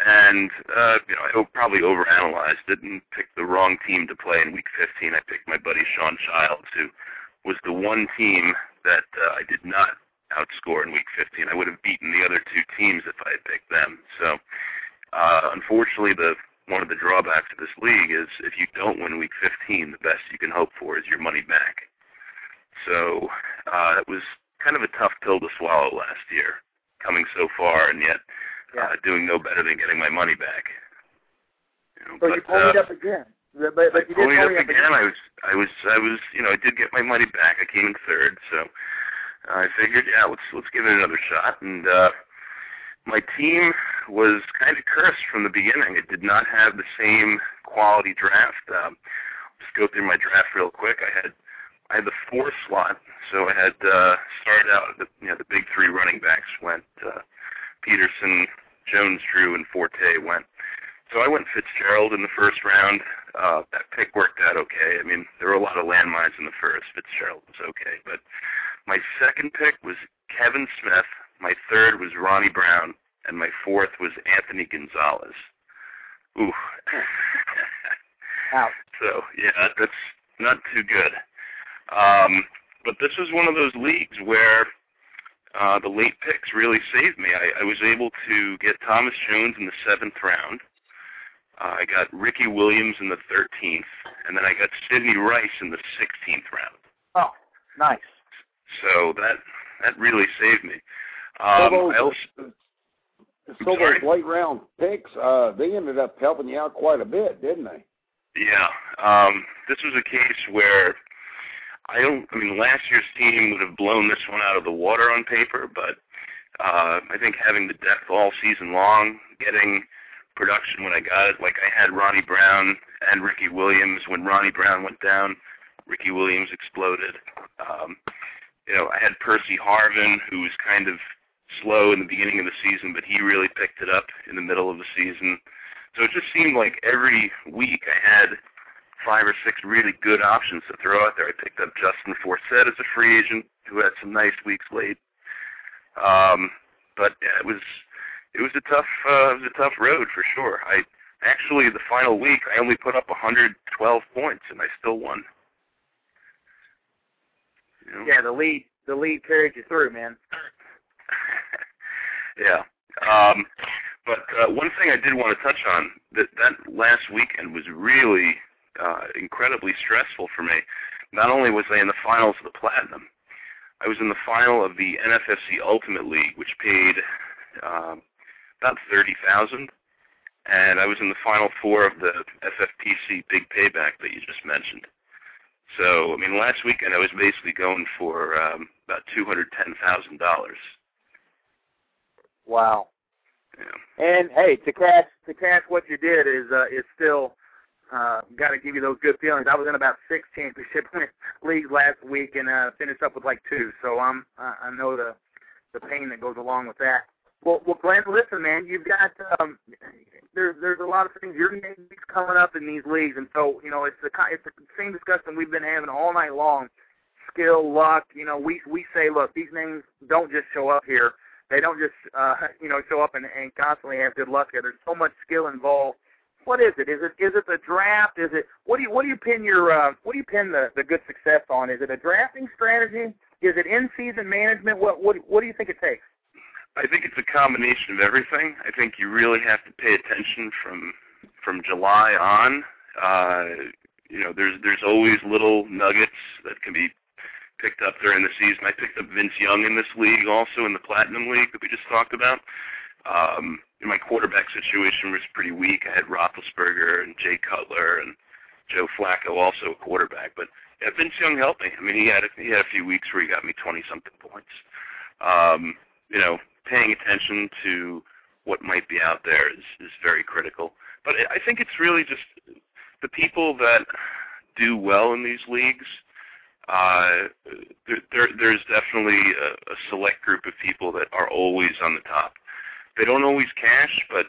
And uh, you know, I probably overanalyzed and picked the wrong team to play in week 15. I picked my buddy Sean Childs, who was the one team that uh, I did not outscore in week 15. I would have beaten the other two teams if I had picked them. So, uh, unfortunately, the one of the drawbacks of this league is if you don't win week 15, the best you can hope for is your money back. So uh, it was kind of a tough pill to swallow last year, coming so far and yet uh, doing no better than getting my money back. You know, so but, you ponied uh, up again. But, but you did pony up, up again. I was, I was, I was, you know, I did get my money back. I came in third, so I figured, yeah, let's let's give it another shot. And uh, my team was kind of cursed from the beginning. It did not have the same quality draft. Um, just go through my draft real quick. I had I had the four slot, so I had uh, started out. The, you know, the big three running backs went uh, Peterson, Jones, Drew, and Forte went. So I went Fitzgerald in the first round. Uh, that pick worked out okay. I mean, there were a lot of landmines in the first. Fitzgerald was okay, but my second pick was Kevin Smith my third was Ronnie Brown, and my fourth was Anthony Gonzalez. Ooh. wow. So yeah, that's not too good. Um, but this was one of those leagues where uh, the late picks really saved me. I, I was able to get Thomas Jones in the seventh round. Uh, I got Ricky Williams in the 13th, and then I got Sidney Rice in the 16th round. Oh, nice. So that that really saved me. Um, so those, so those late round picks, uh, they ended up helping you out quite a bit, didn't they? Yeah. Um, this was a case where I don't. I mean, last year's team would have blown this one out of the water on paper, but uh, I think having the depth all season long, getting production when I got it, like I had Ronnie Brown and Ricky Williams. When Ronnie Brown went down, Ricky Williams exploded. Um, you know, I had Percy Harvin, who was kind of slow in the beginning of the season, but he really picked it up in the middle of the season. So it just seemed like every week I had five or six really good options to throw out there. I picked up Justin Forsett as a free agent, who had some nice weeks late. Um, but yeah, it was it was a tough uh, it was a tough road for sure. I actually the final week I only put up 112 points and I still won. You know? Yeah, the lead the lead carried you through, man. yeah. Um, but uh, one thing I did want to touch on that that last weekend was really uh, incredibly stressful for me. Not only was I in the finals of the Platinum, I was in the final of the NFFC Ultimate League, which paid uh, about thirty thousand, and I was in the final four of the FFPC Big Payback that you just mentioned. So, I mean, last weekend I was basically going for um, about two hundred ten thousand dollars. Wow. Yeah. And hey, to catch to catch what you did is uh, is still uh, got to give you those good feelings. I was in about six championship leagues last week and uh, finished up with like two, so I'm I, know the the pain that goes along with that. Well, well, Glenn, listen, man, you've got um, there's there's a lot of things. Your name's coming up in these leagues, and so you know it's the it's the same discussion we've been having all night long. Skill, luck. You know, we we say, look, these names don't just show up here. They don't just uh, you know show up and, and constantly have good luck here. There's so much skill involved. What is it? Is it is it the draft? Is it what do you what do you pin your uh, what do you pin the the good success on? Is it a drafting strategy? Is it in season management? What what what do you think it takes? I think it's a combination of everything. I think you really have to pay attention from from July on. Uh, you know, there's there's always little nuggets that can be picked up during the season. I picked up Vince Young in this league, also in the Platinum League that we just talked about. Um, my quarterback situation was pretty weak. I had Roethlisberger and Jay Cutler and Joe Flacco, also a quarterback. But yeah, Vince Young helped me. I mean, he had a, he had a few weeks where he got me twenty something points. Um, you know, paying attention to what might be out there is is very critical. But I think it's really just the people that do well in these leagues. Uh, there, there, there's definitely a, a select group of people that are always on the top. They don't always cash, but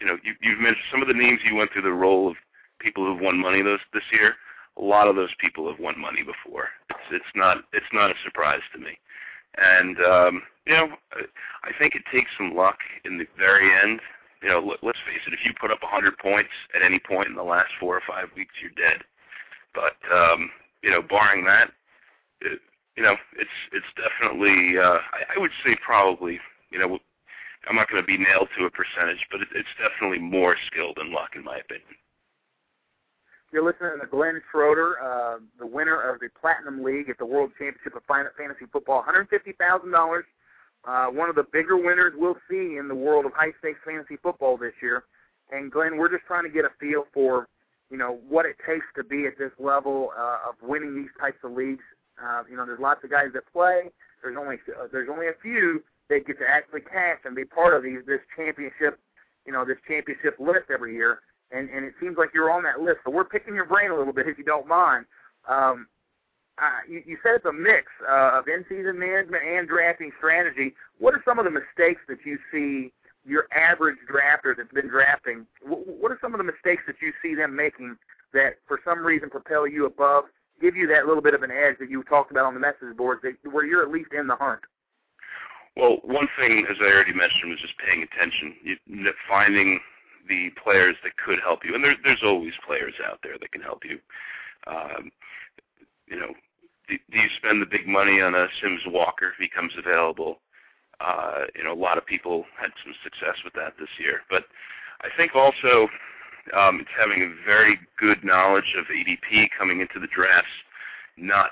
you know, you, you've mentioned some of the names you went through the role of people who've won money those this year. A lot of those people have won money before. It's, it's not it's not a surprise to me. And um, you know, I think it takes some luck in the very end. You know, let, let's face it. If you put up 100 points at any point in the last four or five weeks, you're dead. But um, you know, barring that, it, you know, it's it's definitely. Uh, I, I would say probably. You know, I'm not going to be nailed to a percentage, but it, it's definitely more skill than luck, in my opinion. You're listening to Glenn Schroter, uh, the winner of the Platinum League at the World Championship of Fantasy Football. $150,000. Uh, one of the bigger winners we'll see in the world of high stakes fantasy football this year. And Glenn, we're just trying to get a feel for, you know, what it takes to be at this level uh, of winning these types of leagues. Uh, you know, there's lots of guys that play. There's only uh, there's only a few that get to actually cash and be part of these this championship, you know, this championship list every year and and it seems like you're on that list. So we're picking your brain a little bit, if you don't mind. Um, uh, you, you said it's a mix uh, of in-season management and drafting strategy. What are some of the mistakes that you see your average drafter that's been drafting? What are some of the mistakes that you see them making that, for some reason, propel you above, give you that little bit of an edge that you talked about on the message boards, where you're at least in the hunt? Well, one thing, as I already mentioned, was just paying attention, you, finding the players that could help you, and there's there's always players out there that can help you. Um, you know, do, do you spend the big money on a Sims Walker if he comes available? Uh, you know, a lot of people had some success with that this year, but I think also um, it's having a very good knowledge of ADP coming into the drafts, not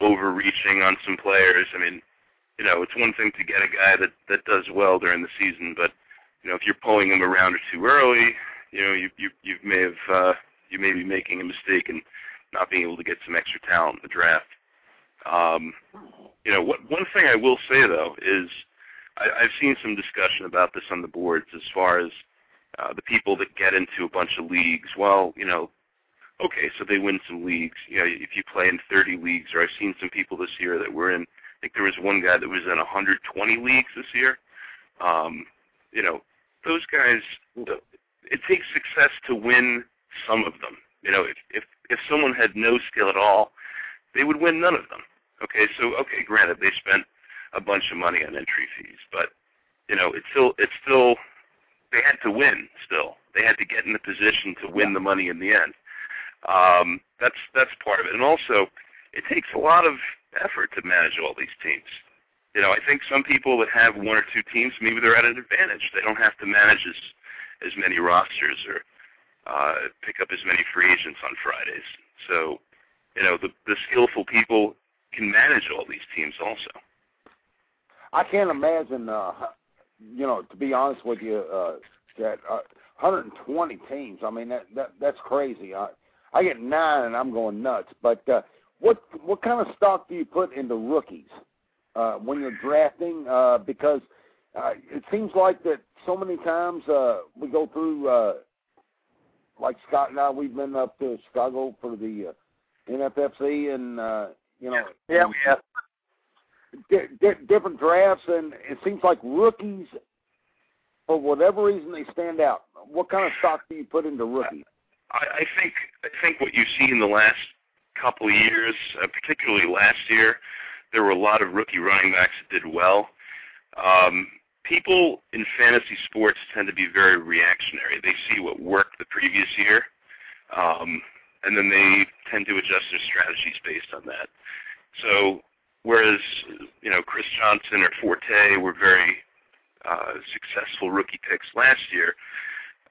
overreaching on some players. I mean, you know, it's one thing to get a guy that that does well during the season, but you know, if you're pulling him around or too early, you know, you you you may have uh, you may be making a mistake and not being able to get some extra talent in the draft. Um, you know, what one thing I will say though is I, I've seen some discussion about this on the boards as far as uh, the people that get into a bunch of leagues. Well, you know, okay, so they win some leagues. You know, if you play in 30 leagues, or I've seen some people this year that were in. I think there was one guy that was in 120 leagues this year. Um, you know, those guys, it takes success to win some of them. You know, if if if someone had no skill at all, they would win none of them. Okay, so okay, granted they spent a bunch of money on entry fees, but you know, it's still it's still they had to win still. They had to get in the position to win the money in the end. Um, that's that's part of it, and also it takes a lot of effort to manage all these teams you know, I think some people that have one or two teams, maybe they're at an advantage. They don't have to manage as as many rosters or uh, pick up as many free agents on Fridays. So, you know, the the skillful people can manage all these teams also. I can't imagine, uh, you know, to be honest with you, uh, that uh, 120 teams. I mean, that, that that's crazy. I I get nine and I'm going nuts. But uh, what what kind of stock do you put into rookies? uh, when you're drafting uh, because uh, it seems like that so many times uh, we go through, uh, like Scott and I, we've been up to Chicago for the uh, NFFC, and uh, you know, yeah, we have di- di- different drafts, and it seems like rookies, for whatever reason, they stand out. What kind of stock do you put into rookies? I, I think I think what you see in the last couple of years, uh, particularly last year, there were a lot of rookie running backs that did well. Um, people in fantasy sports tend to be very reactionary. They see what worked the previous year, um, and then they tend to adjust their strategies based on that. So, whereas you know Chris Johnson or Forte were very uh, successful rookie picks last year,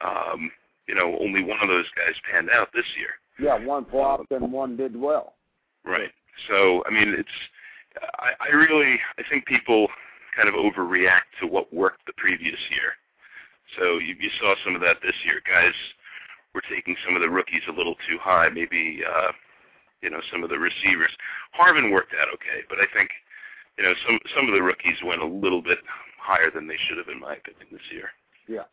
um, you know, only one of those guys panned out this year. Yeah, one flopped and one did well. Right. So, I mean, it's I, I really I think people kind of overreact to what worked the previous year. So you, you saw some of that this year. Guys were taking some of the rookies a little too high. Maybe uh, you know some of the receivers. Harvin worked out okay, but I think you know some some of the rookies went a little bit higher than they should have, in my opinion, this year. Yeah.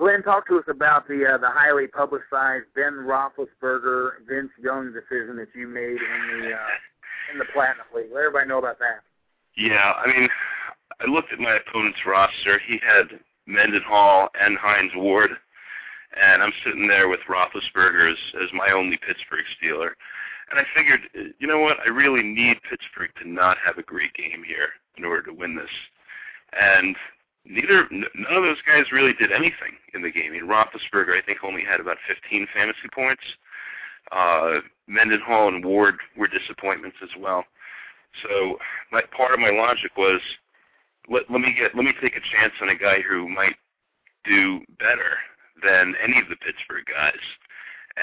Glenn, talk to us about the uh, the highly publicized Ben Roethlisberger Vince Young decision that you made in the uh, in the Platinum League. Let everybody know about that. Yeah, I mean, I looked at my opponent's roster. He had Mendenhall and Hines Ward, and I'm sitting there with Roethlisberger as, as my only Pittsburgh Steeler. And I figured, you know what? I really need Pittsburgh to not have a great game here in order to win this. And neither none of those guys really did anything in the game. I mean, Roethlisberger, I think, only had about 15 fantasy points. Uh, Mendenhall and Ward were disappointments as well. So my part of my logic was let let me get let me take a chance on a guy who might do better than any of the Pittsburgh guys,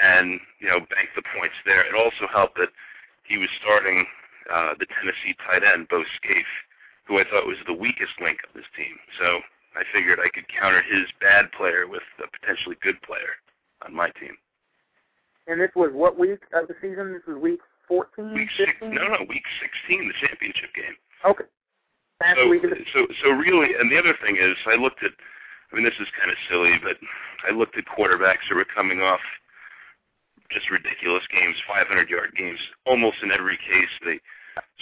and you know bank the points there. It also helped that he was starting uh, the Tennessee tight end Bo Scaife, who I thought was the weakest link of this team. So I figured I could counter his bad player with a potentially good player on my team. And this was what week of the season? This was week 14, week 15? Six, no, no, week 16, the championship game. Okay. Last so, week of the so, so really, and the other thing is, I looked at. I mean, this is kind of silly, but I looked at quarterbacks who were coming off just ridiculous games, 500-yard games. Almost in every case, they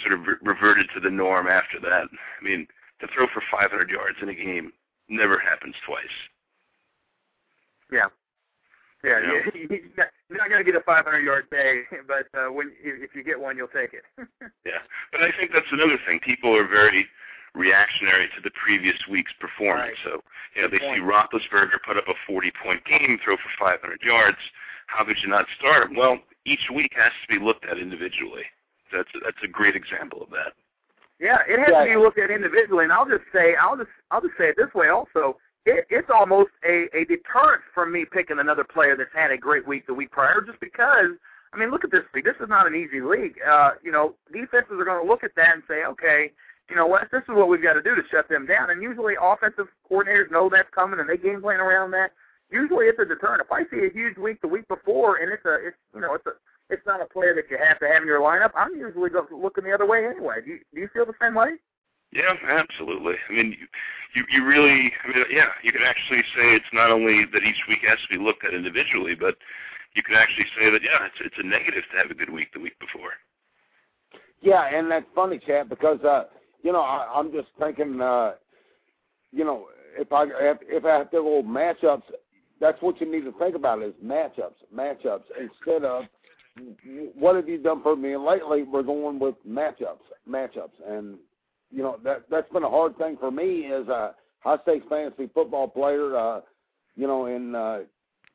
sort of re- reverted to the norm after that. I mean, to throw for 500 yards in a game never happens twice. Yeah. Yeah, You know? you you're not going to get a 500 yard day, but uh, when if you get one, you'll take it. Yeah, but I think that's another thing. People are very reactionary to the previous week's performance. Right. So, you know, they Good see. Roethlisberger put up a 40-point game, throw for 500 yards. How could you not start him? Well, each week has to be looked at individually. That's that's a great example of that. yeah, it has Yeah. to be looked at individually, and I'll just say, I'll just I'll just say it this way also. It, it's almost a, a deterrent from me picking another player that's had a great week the week prior, just because. I mean, look at this league. This is not an easy league. Uh, you know, defenses are going to look at that and say, okay, you know what, this is what we've got to do to shut them down. And usually, offensive coordinators know that's coming, and they game plan around that. Usually, it's a deterrent. If I see a huge week the week before, and it's a, it's you know, it's a, it's not a player that you have to have in your lineup. I'm usually looking the other way anyway. Do you, do you feel the same way? Yeah, absolutely. I mean, you, you you really, I mean, yeah, you can actually say it's not only that each week has to be looked at individually, but you can actually say that yeah, it's it's a negative to have a good week the week before. Yeah, and that's funny, Chad, because uh, you know I, I'm just thinking, uh, you know, if I if, if I have to go matchups, that's what you need to think about is matchups, matchups instead of what have you done for me. And lately, we're going with matchups, matchups, and you know that that's been a hard thing for me as a high stakes fantasy football player. Uh, you know, in uh,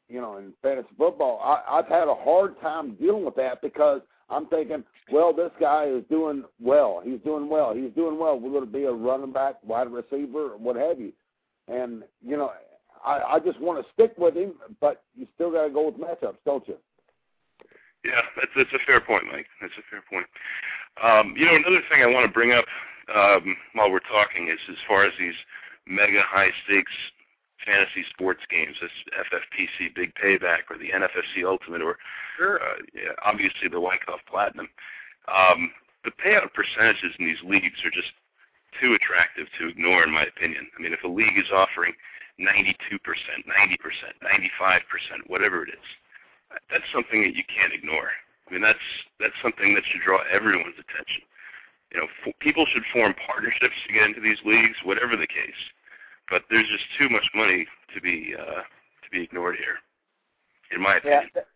you know in fantasy football, I, I've had a hard time dealing with that because I'm thinking, well, this guy is doing well. He's doing well. He's doing well. Will it be a running back, wide receiver, what have you? And you know, I, I just want to stick with him, but you still got to go with matchups, don't you? Yeah, that's that's a fair point, Mike. That's a fair point. Um, you know, another thing I want to bring up um, while we're talking is as far as these mega high stakes fantasy sports games, this FFPC Big Payback or the NFFC Ultimate or Sure. uh, yeah, obviously the Wyckoff Platinum. Um, the payout percentages in these leagues are just too attractive to ignore, in my opinion. I mean, if a league is offering 92%, 90%, 95%, whatever it is, that's something that you can't ignore. I mean, that's that's something that should draw everyone's attention. You know, f- people should form partnerships to get into these leagues, whatever the case. But there's just too much money to be uh, to be ignored here, in my Yeah. opinion. that-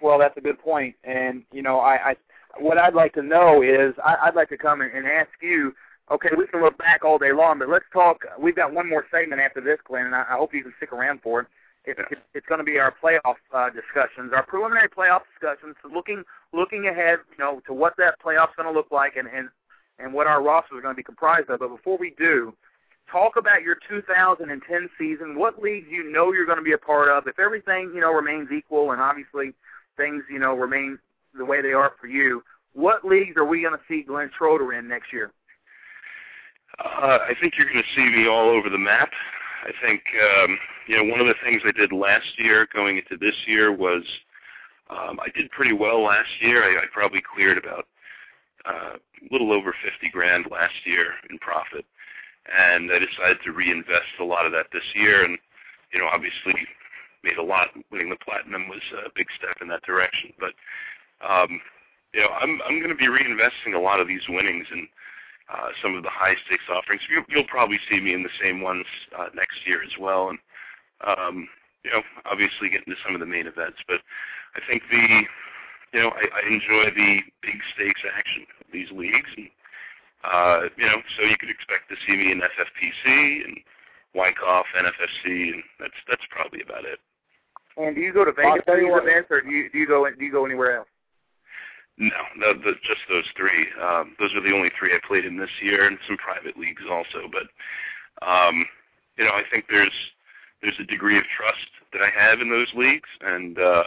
Well, that's a good point. And you know, I, I what I'd like to know is I, I'd like to come and, and ask you. Okay, we can look back all day long, but let's talk. We've got one more segment after this, Glenn, and I, I hope you can stick around for it. It, Yeah. it it's going to be our playoff uh, discussions, our preliminary playoff discussions, looking looking ahead, you know, to what that playoff's going to look like and and and what our rosters are going to be comprised of. But before we do, talk about your 2010 season. What leagues you know you're going to be a part of? If everything you know remains equal, and obviously things you know remain the way they are for you, what leagues are we going to see Glenn Schroter in next year? Uh, I think you're going to see me all over the map. I think um, you know one of the things I did last year going into this year was um, I did pretty well last year. I, I probably cleared about uh, a little over 50 grand last year in profit, and I decided to reinvest a lot of that this year. And you know, obviously, made a lot. Winning the platinum was a big step in that direction. But um, you know, I'm I'm going to be reinvesting a lot of these winnings in uh, some of the high stakes offerings. You'll, you'll probably see me in the same ones uh, next year as well, and um, you know, obviously get into some of the main events. But I think the, you know, I, I enjoy the big stakes action of these leagues, and uh, you know, so you could expect to see me in FFPC and Wyckoff, NFFC, and that's that's probably about it. And do you go to Vegas for these events, or do you do you go do you go anywhere else? No, no, the, just those three. Um, those are the only three I played in this year, and some private leagues also. But um, you know, I think there's there's a degree of trust that I have in those leagues, and uh,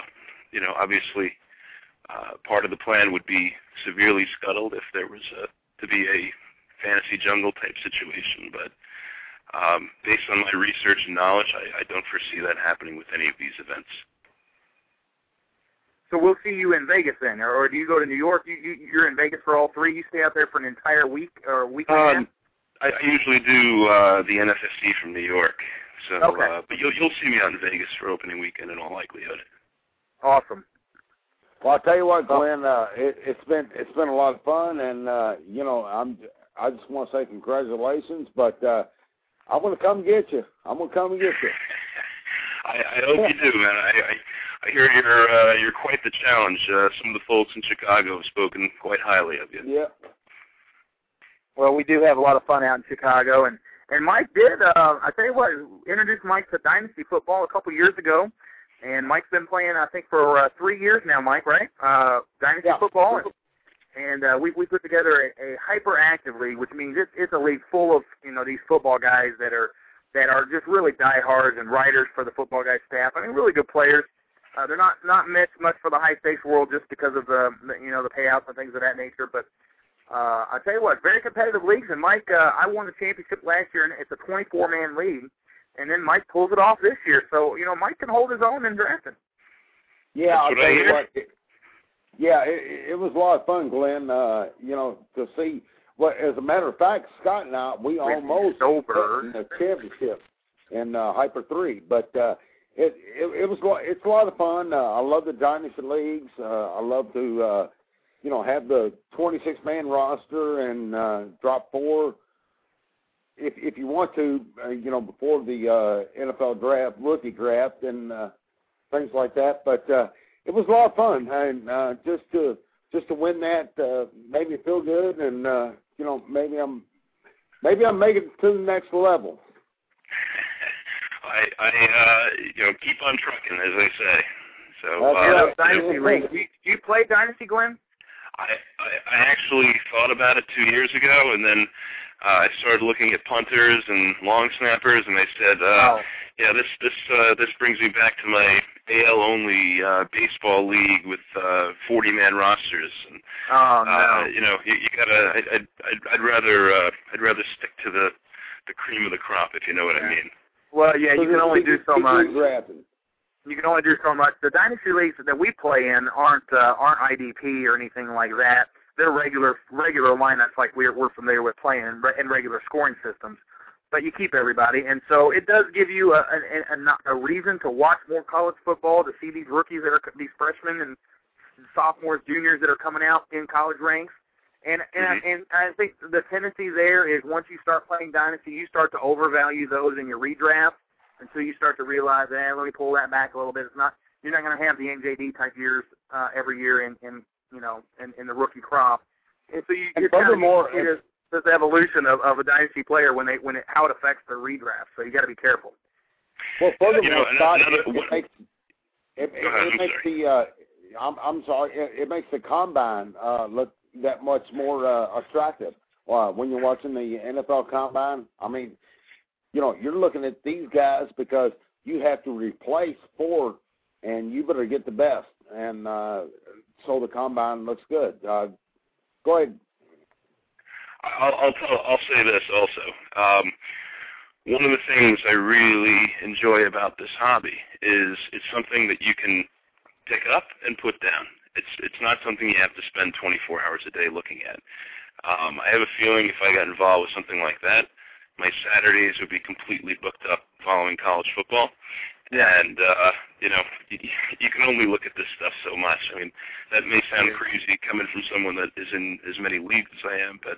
you know, obviously, uh, part of the plan would be severely scuttled if there was a, to be a fantasy jungle type situation. But um, based on my research and knowledge, I, I don't foresee that happening with any of these events. So we'll see you in Vegas then, or, or do you go to New York? You, you, you're in Vegas for all three. You stay out there for an entire week or a week and a half. Um, I, I usually do uh, the NFFC from New York. So, Okay. uh, but you'll you'll see me out in Vegas for opening weekend in all likelihood. Awesome. Well, I'll tell you what, Glenn. Uh, it, it's been it's been a lot of fun, and uh, you know, I'm I just want to say congratulations. But uh, I'm going to come get you. I'm going to come and get you. I, I hope you do, man. I I, I hear you're uh, you're quite the challenge. Uh, some of the folks in Chicago have spoken quite highly of you. Yeah. Well, we do have a lot of fun out in Chicago, and and Mike did. Uh, I tell you what, introduced Mike to dynasty football a couple years ago, and Mike's been playing, I think, for uh, three years now. Mike, right? Uh, dynasty Yeah. football, and, and uh, we we put together a, a hyperactive league, which means it's it's a league full of you know these football guys that are that are just really diehards and writers for the football guys staff. I mean, really good players. Uh, they're not not meant much for the high stakes world just because of the the, you know the payouts and things of that nature, but uh, I tell you what, very competitive leagues. And Mike, uh, I won the championship last year, and it's a 24 man league. And then Mike pulls it off this year. So you know, Mike can hold his own in drafting. Yeah, That's I'll tell you what. It, yeah, it, it was a lot of fun, Glenn. Uh, you know, to see. Well, as a matter of fact, Scott and I, we With almost Stolberg. in the championship in uh, Hyper Three, but uh, it, it it was it's a lot of fun. Uh, I love the dynasty leagues. Uh, I love to uh, you know have the 26 man roster and uh, drop four if if you want to, uh, you know, before the uh, NFL draft, rookie draft, and uh, things like that. But uh, it was a lot of fun, and uh, just to just to win that uh, made me feel good, and uh, you know, maybe I'm maybe I'm making it to the next level. I I uh, you know keep on trucking, as they say. So uh, Yeah, dynasty leagues. Do you, do you play dynasty, Glenn? I, I I actually thought about it two years ago, and then uh, I started looking at punters and long snappers, and I said, uh, Oh. yeah, this this uh, this brings me back to my AL only uh, baseball league with uh, 40 man rosters, and Oh no. uh, you know you, you gotta I, I'd, I'd I'd rather uh, I'd rather stick to the the cream of the crop, if you know what I mean. Well, yeah, you can only do so much. You can only do so much. The dynasty leagues that we play in aren't uh, aren't IDP or anything like that. They're regular regular lineups like we're we're familiar with playing in, re- in regular scoring systems. But you keep everybody, and so it does give you a, a, a, a reason to watch more college football to see these rookies that are these freshmen and sophomores, juniors that are coming out in college ranks. And and Mhm. and I think the tendency there is once you start playing dynasty, you start to overvalue those in your redraft until you start to realize, eh, let me pull that back a little bit. It's not you're not going to have the NJD type years uh, every year in, in you know in, in the rookie crop, and so you, And you're kind of furthermore, this, this evolution of, of a dynasty player when they when it how it affects their redraft. So you got to be careful. Well, furthermore, You know, Scott, another- it, it makes it, Go ahead, it I'm makes the uh, I'm I'm sorry, it, it makes the combine uh, look that much more uh, attractive. Uh, when you're watching the NFL combine, I mean, you know, you're looking at these guys because you have to replace four, and you better get the best. And uh, so the combine looks good. Uh, go ahead. I'll I'll, I'll say this also. Um, one of the things I really enjoy about this hobby is it's something that you can pick up and put down. It's it's not something you have to spend 24 hours a day looking at. Um, I have a feeling if I got involved with something like that, my Saturdays would be completely booked up following college football. Yeah. And uh, you know, you, you can only look at this stuff so much. I mean, that may sound crazy coming from someone that is in as many leagues as I am, but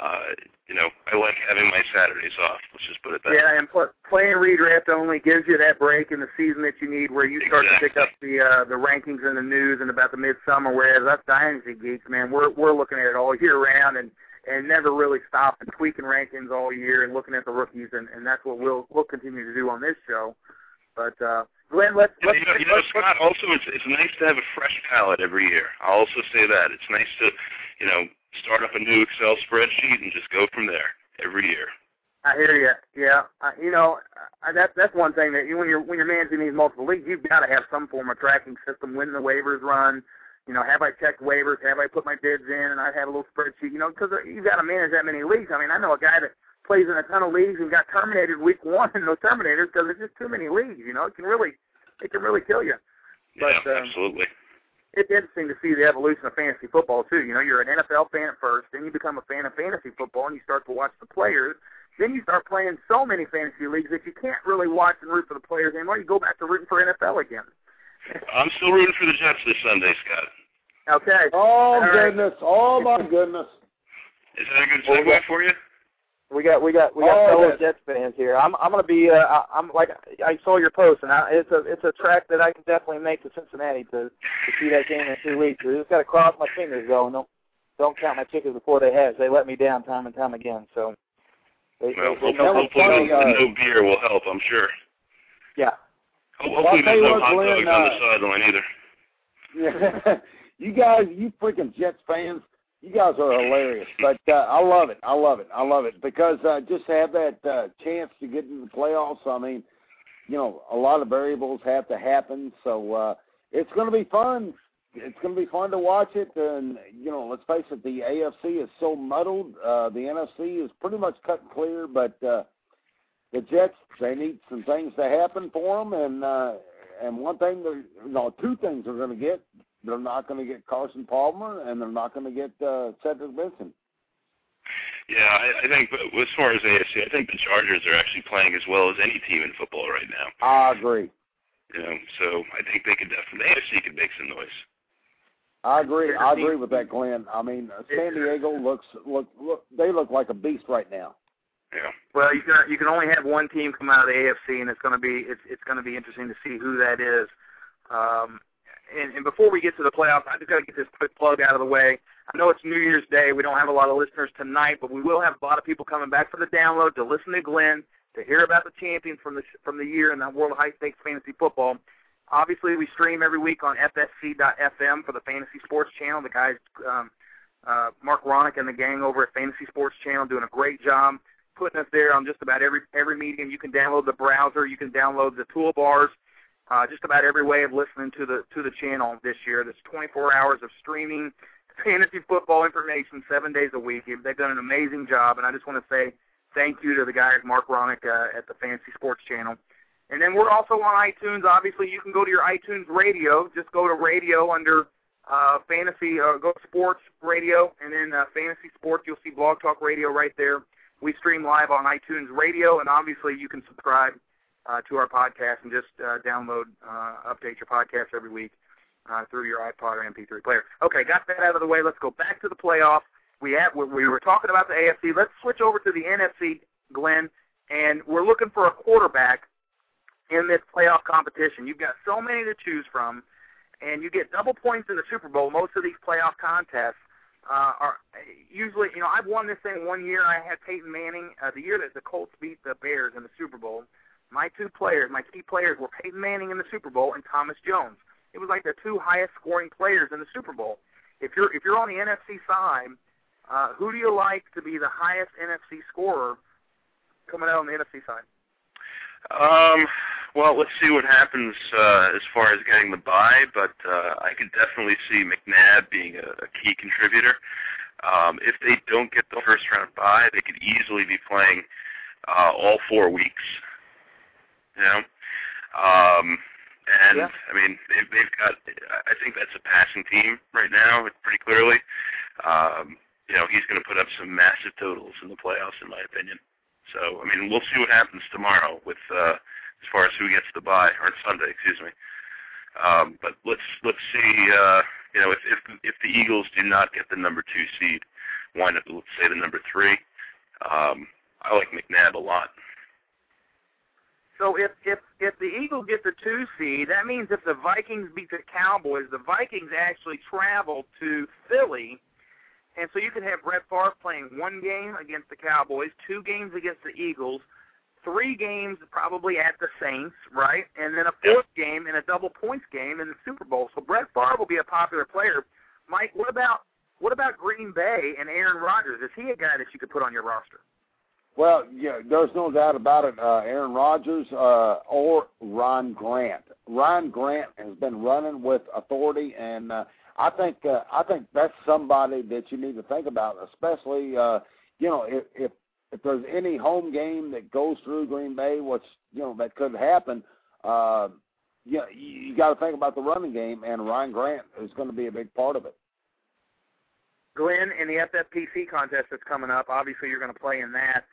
uh, you know, I like having my Saturdays off. Let's just put it that way. yeah, way. and pl- playing redraft only gives you that break in the season that you need, where you start exactly. to pick up the uh, the rankings and the news and about the midsummer. Whereas us dynasty geeks, man, we're we're looking at it all year round and and never really stop and tweaking rankings all year and looking at the rookies, and and that's what we'll we'll continue to do on this show. But uh, Glenn, let's let's, you know, you know let's, Scott. Also, it's it's nice to have a fresh palette every year. I'll also say that it's nice to, you know, start up a new Excel spreadsheet and just go from there every year. I hear you. Yeah, uh, you know uh, that's that's one thing that you, when you're when you're managing these multiple leagues, you've got to have some form of tracking system. When the waivers run, you know, have I checked waivers? Have I put my bids in? And I have a little spreadsheet. You know, because you've got to manage that many leagues. I mean, I know a guy that plays in a ton of leagues and got terminated week one and no terminators because there's just too many leagues. You know, it can really it can really kill you. But, yeah, um, absolutely. It's interesting to see the evolution of fantasy football too. You know, you're an NFL fan at first, then you become a fan of fantasy football, and you start to watch the players. Then you start playing so many fantasy leagues that you can't really watch and root for the players anymore. You go back to rooting for NFL again. I'm still rooting for the Jets this Sunday, Scott. Okay. Oh All right. goodness! Oh my goodness! Is that a good Well, segue yeah. for you? We got we got we got Oh, fellow yes. Jets fans here. I'm I'm gonna be uh I- I'm like I saw your post and I, it's a it's a track that I can definitely make to Cincinnati to to see that game in two weeks. I just got to cross my fingers though and don't don't count my chickens before they hatch. They let me down time and time again. So they, Well, they, they hopefully, know hopefully funny, uh, no beer will help. I'm sure. yeah. Ho- Well, Hopefully, there's no what, hot Glenn, dogs on the uh, sideline either. Yeah, you guys, you freaking Jets fans, you guys are hilarious. But uh, I love it. I love it. I love it because uh, just to have that uh, chance to get into the playoffs. I mean, you know, a lot of variables have to happen, so uh, it's going to be fun. It's going to be fun to watch it, and you know, let's face it, the AFC is so muddled. Uh, the NFC is pretty much cut and clear, but uh, the Jets they need some things to happen for them, and uh, and one thing, no, two things they're going to get. They're not going to get Carson Palmer, and they're not going to get uh, Cedric Benson. Yeah, I, I think. But as far as AFC, I think the Chargers are actually playing as well as any team in football right now. I agree. You know, so I think they could definitely the AFC could make some noise. I agree. I agree with that, Glenn. I mean, uh, San Diego looks look look. They look like a beast right now. Yeah. Well, you can you can only have one team come out of the AFC, and it's going to be it's it's going to be interesting to see who that is. Um, and, and before we get to the playoffs, I just got to get this quick plug out of the way. I know it's New Year's Day. We don't have a lot of listeners tonight, but we will have a lot of people coming back for the download to listen to Glenn, to hear about the champions from the from the year in the world of high stakes fantasy football. Obviously, we stream every week on FSC.FM for the Fantasy Sports Channel. The guys, um, uh, Mark Ronick and the gang over at Fantasy Sports Channel, doing a great job putting us there on just about every every medium. You can download the browser, you can download the toolbars, uh, just about every way of listening to the to the channel this year. There's 24 hours of streaming fantasy football information seven days a week. They've done an amazing job, and I just want to say thank you to the guys, Mark Ronick uh, at the Fantasy Sports Channel. And then we're also on iTunes. Obviously, you can go to your iTunes radio. Just go to radio under uh, fantasy, uh, go sports radio, and then uh, fantasy sports. You'll see Blog Talk Radio right there. We stream live on iTunes Radio, and obviously you can subscribe uh, to our podcast and just uh, download, uh, update your podcast every week uh, through your iPod or MP3 player. Okay, got that out of the way. Let's go back to the playoffs. We have we we were talking about the AFC. Let's switch over to the NFC, Glenn, and we're looking for a quarterback in this playoff competition. You've got so many to choose from, and you get double points in the Super Bowl. Most of these playoff contests uh, are usually, you know, I've won this thing one year. I had Peyton Manning. Uh, the year that the Colts beat the Bears in the Super Bowl, my two players, my key players, were Peyton Manning in the Super Bowl and Thomas Jones. It was like the two highest scoring players in the Super Bowl. If you're if you're on the NFC side, uh, who do you like to be the highest NFC scorer coming out on the NFC side? Um, well, let's see what happens uh, as far as getting the bye, but uh, I could definitely see McNabb being a, a key contributor. Um, if they don't get the first round bye, they could easily be playing uh, all four weeks. You know, um, and Yeah. I mean they've, they've got. I think that's a passing team right now, pretty clearly. Um, you know, he's going to put up some massive totals in the playoffs, in my opinion. So, I mean, we'll see what happens tomorrow with uh, as far as who gets the bye, or Sunday, excuse me. Um, but let's let's see. Uh, you know, if if if the Eagles do not get the number two seed, wind up let's say the number three. Um, I like McNabb a lot. So if if if the Eagles get the two seed, that means if the Vikings beat the Cowboys, the Vikings actually travel to Philly, and so you could have Brett Favre playing one game against the Cowboys, two games against the Eagles, three games probably at the Saints, right, and then a fourth game and a double points game in the Super Bowl. So Brett Favre will be a popular player. Mike, what about what about Green Bay and Aaron Rodgers? Is he a guy that you could put on your roster? Well, yeah, there's no doubt about it. Uh, Aaron Rodgers uh, or Ryan Grant. Ryan Grant has been running with authority, and uh, I think uh, I think that's somebody that you need to think about, especially uh, you know if, if if there's any home game that goes through Green Bay, which you know that could happen. Uh, you know, you, got to think about the running game, and Ryan Grant is going to be a big part of it. Glenn, in the FFPC contest that's coming up, obviously you're going to play in that.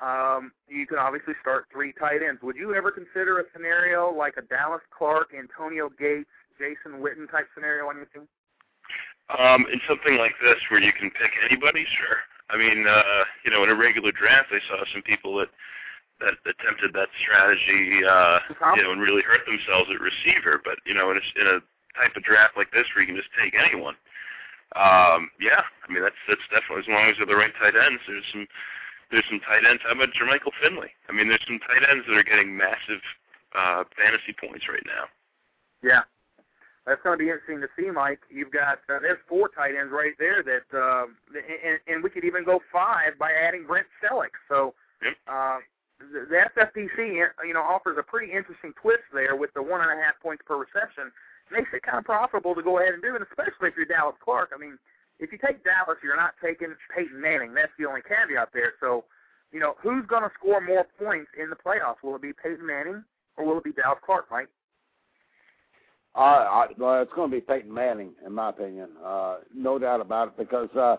Um, you can obviously start three tight ends. Would you ever consider a scenario like a Dallas Clark, Antonio Gates, Jason Witten type scenario on your team? Um, in something like this where you can pick anybody, sure. I mean, uh, you know, in a regular draft, I saw some people that that attempted that strategy, uh, you know, and really hurt themselves at receiver. But you know, in a, in a type of draft like this where you can just take anyone, um, yeah, I mean that's that's definitely as long as they're the right tight ends. There's some there's some tight ends. How about Jermichael Finley? I mean, there's some tight ends that are getting massive uh, fantasy points right now. Yeah, that's going to be interesting to see, Mike. You've got uh, there's four tight ends right there that, uh, and, and we could even go five by adding Brent Celek. So Yep. uh, the, FFPC, you know, offers a pretty interesting twist there with the one and a half points per reception. Makes it kind of profitable to go ahead and do it, especially if you're Dallas Clark. I mean, if you take Dallas, you're not taking Peyton Manning. That's the only caveat there. So, you know, who's going to score more points in the playoffs? Will it be Peyton Manning or will it be Dallas Clark, Mike? Uh, I, well, it's going to be Peyton Manning, in my opinion. Uh, no doubt about it, because uh,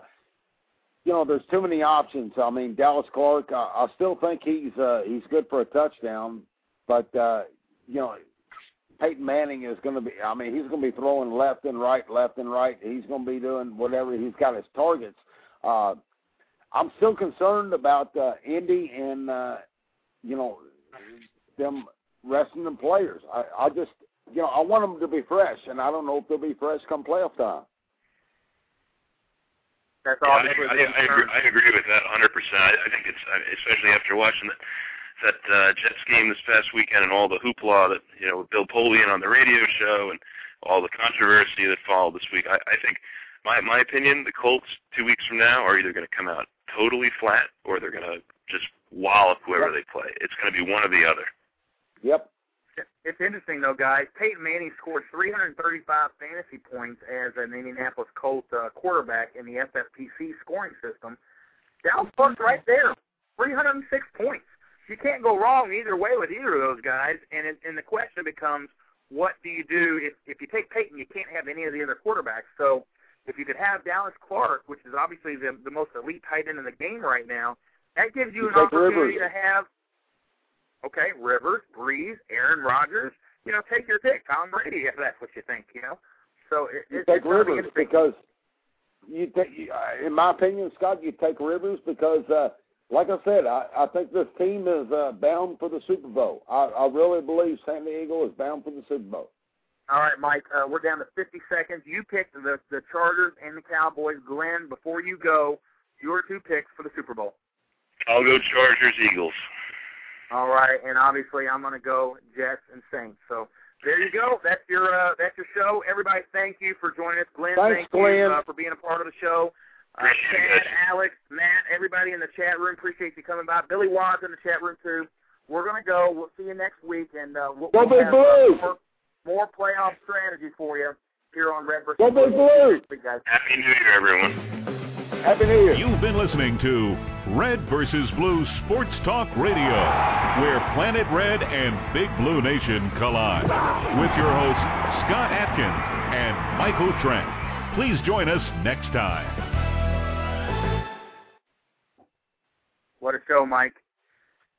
you know there's too many options. I mean, Dallas Clark. Uh, I still think he's uh, he's good for a touchdown, but uh, you know, Peyton Manning is going to be. I mean, he's going to be throwing left and right, left and right. He's going to be doing whatever he's got his targets. Uh, I'm still concerned about uh, Indy and uh, you know them resting them players. I, I just you know, I want them to be fresh, and I don't know if they'll be fresh come playoff time. That's Yeah, I, obviously I, the I, agree, I agree with that 100%. I, I think it's uh, especially after watching that that uh, Jets game this past weekend and all the hoopla that you know with Bill Polian on the radio show and all the controversy that followed this week. I, I think my my opinion, the Colts two weeks from now are either going to come out totally flat or they're going to just wallop whoever Yep. they play. It's going to be one or the other. Yep. It's interesting though, guys. Peyton Manning scored 335 fantasy points as an Indianapolis Colt uh, quarterback in the FFPC scoring system. Dallas Clark's right there, 306 points. You can't go wrong either way with either of those guys. And it, and the question becomes, what do you do if if you take Peyton? You can't have any of the other quarterbacks. So if you could have Dallas Clark, which is obviously the the most elite tight end in the game right now, that gives you an take opportunity Rivers. to have okay, Rivers, Brees, Aaron Rodgers. You know, take your pick, Tom Brady, if that's what you think. You know, so it, it, take it's Rivers because you take, uh, in my opinion, Scott, you take Rivers because, uh, like I said, I, I think this team is uh, bound for the Super Bowl. I, I really believe San Diego is bound for the Super Bowl. All right, Mike, uh, we're down to 50 seconds. You picked the the Chargers and the Cowboys. Glenn, before you go, your two picks for the Super Bowl. I'll go Chargers, Eagles. All right, and obviously I'm going to go Jets and Saints. So there you go. That's your uh, that's your show. Everybody, thank you for joining us. Glenn, Thanks, thank Glenn. you uh, for being a part of the show. Uh, Chad, Alex, Matt, everybody in the chat room, appreciate you coming by. Billy Watts in the chat room too. We're gonna go. We'll see you next week, and uh, we'll, we'll have Blue! more, more playoff strategy for you here on Red versus Go Big Blue! Week. Happy New Year, everyone. Happy New Year. You've been listening to Red versus Blue Sports Talk Radio, where Planet Red and Big Blue Nation collide. With your hosts, Scott Atkins and Michael Trent. Please join us next time. What a show, Mike.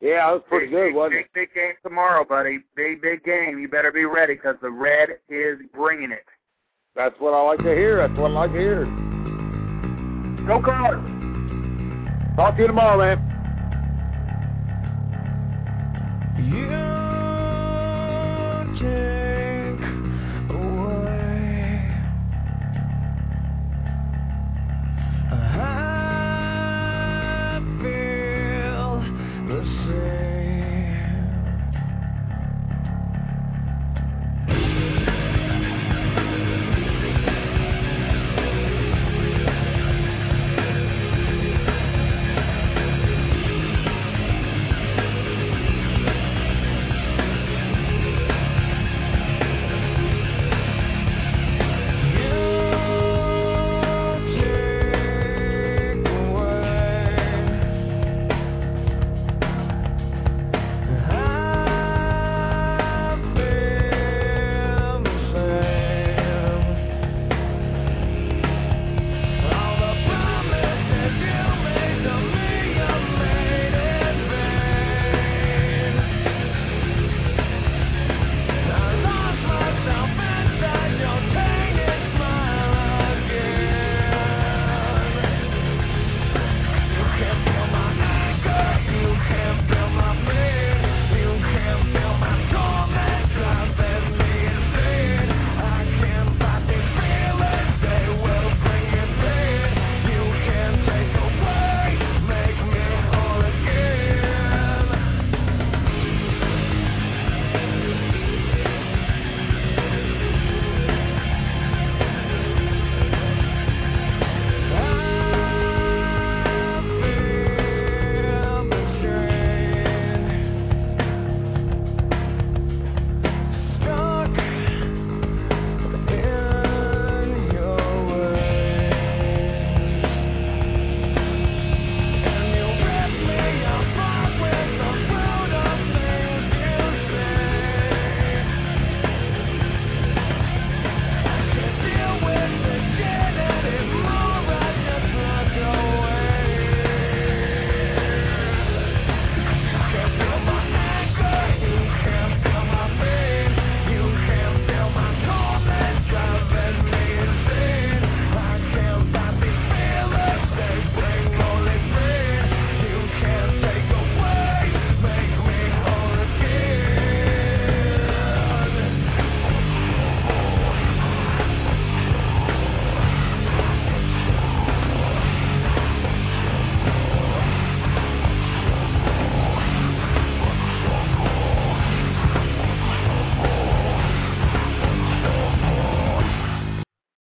Yeah, that was pretty big, good, big, wasn't it? big, big game tomorrow, buddy. Big, big game. You better be ready because the red is bringing it. That's what I like to hear. That's what I like to hear. Go Cards! Talk to you tomorrow, man. You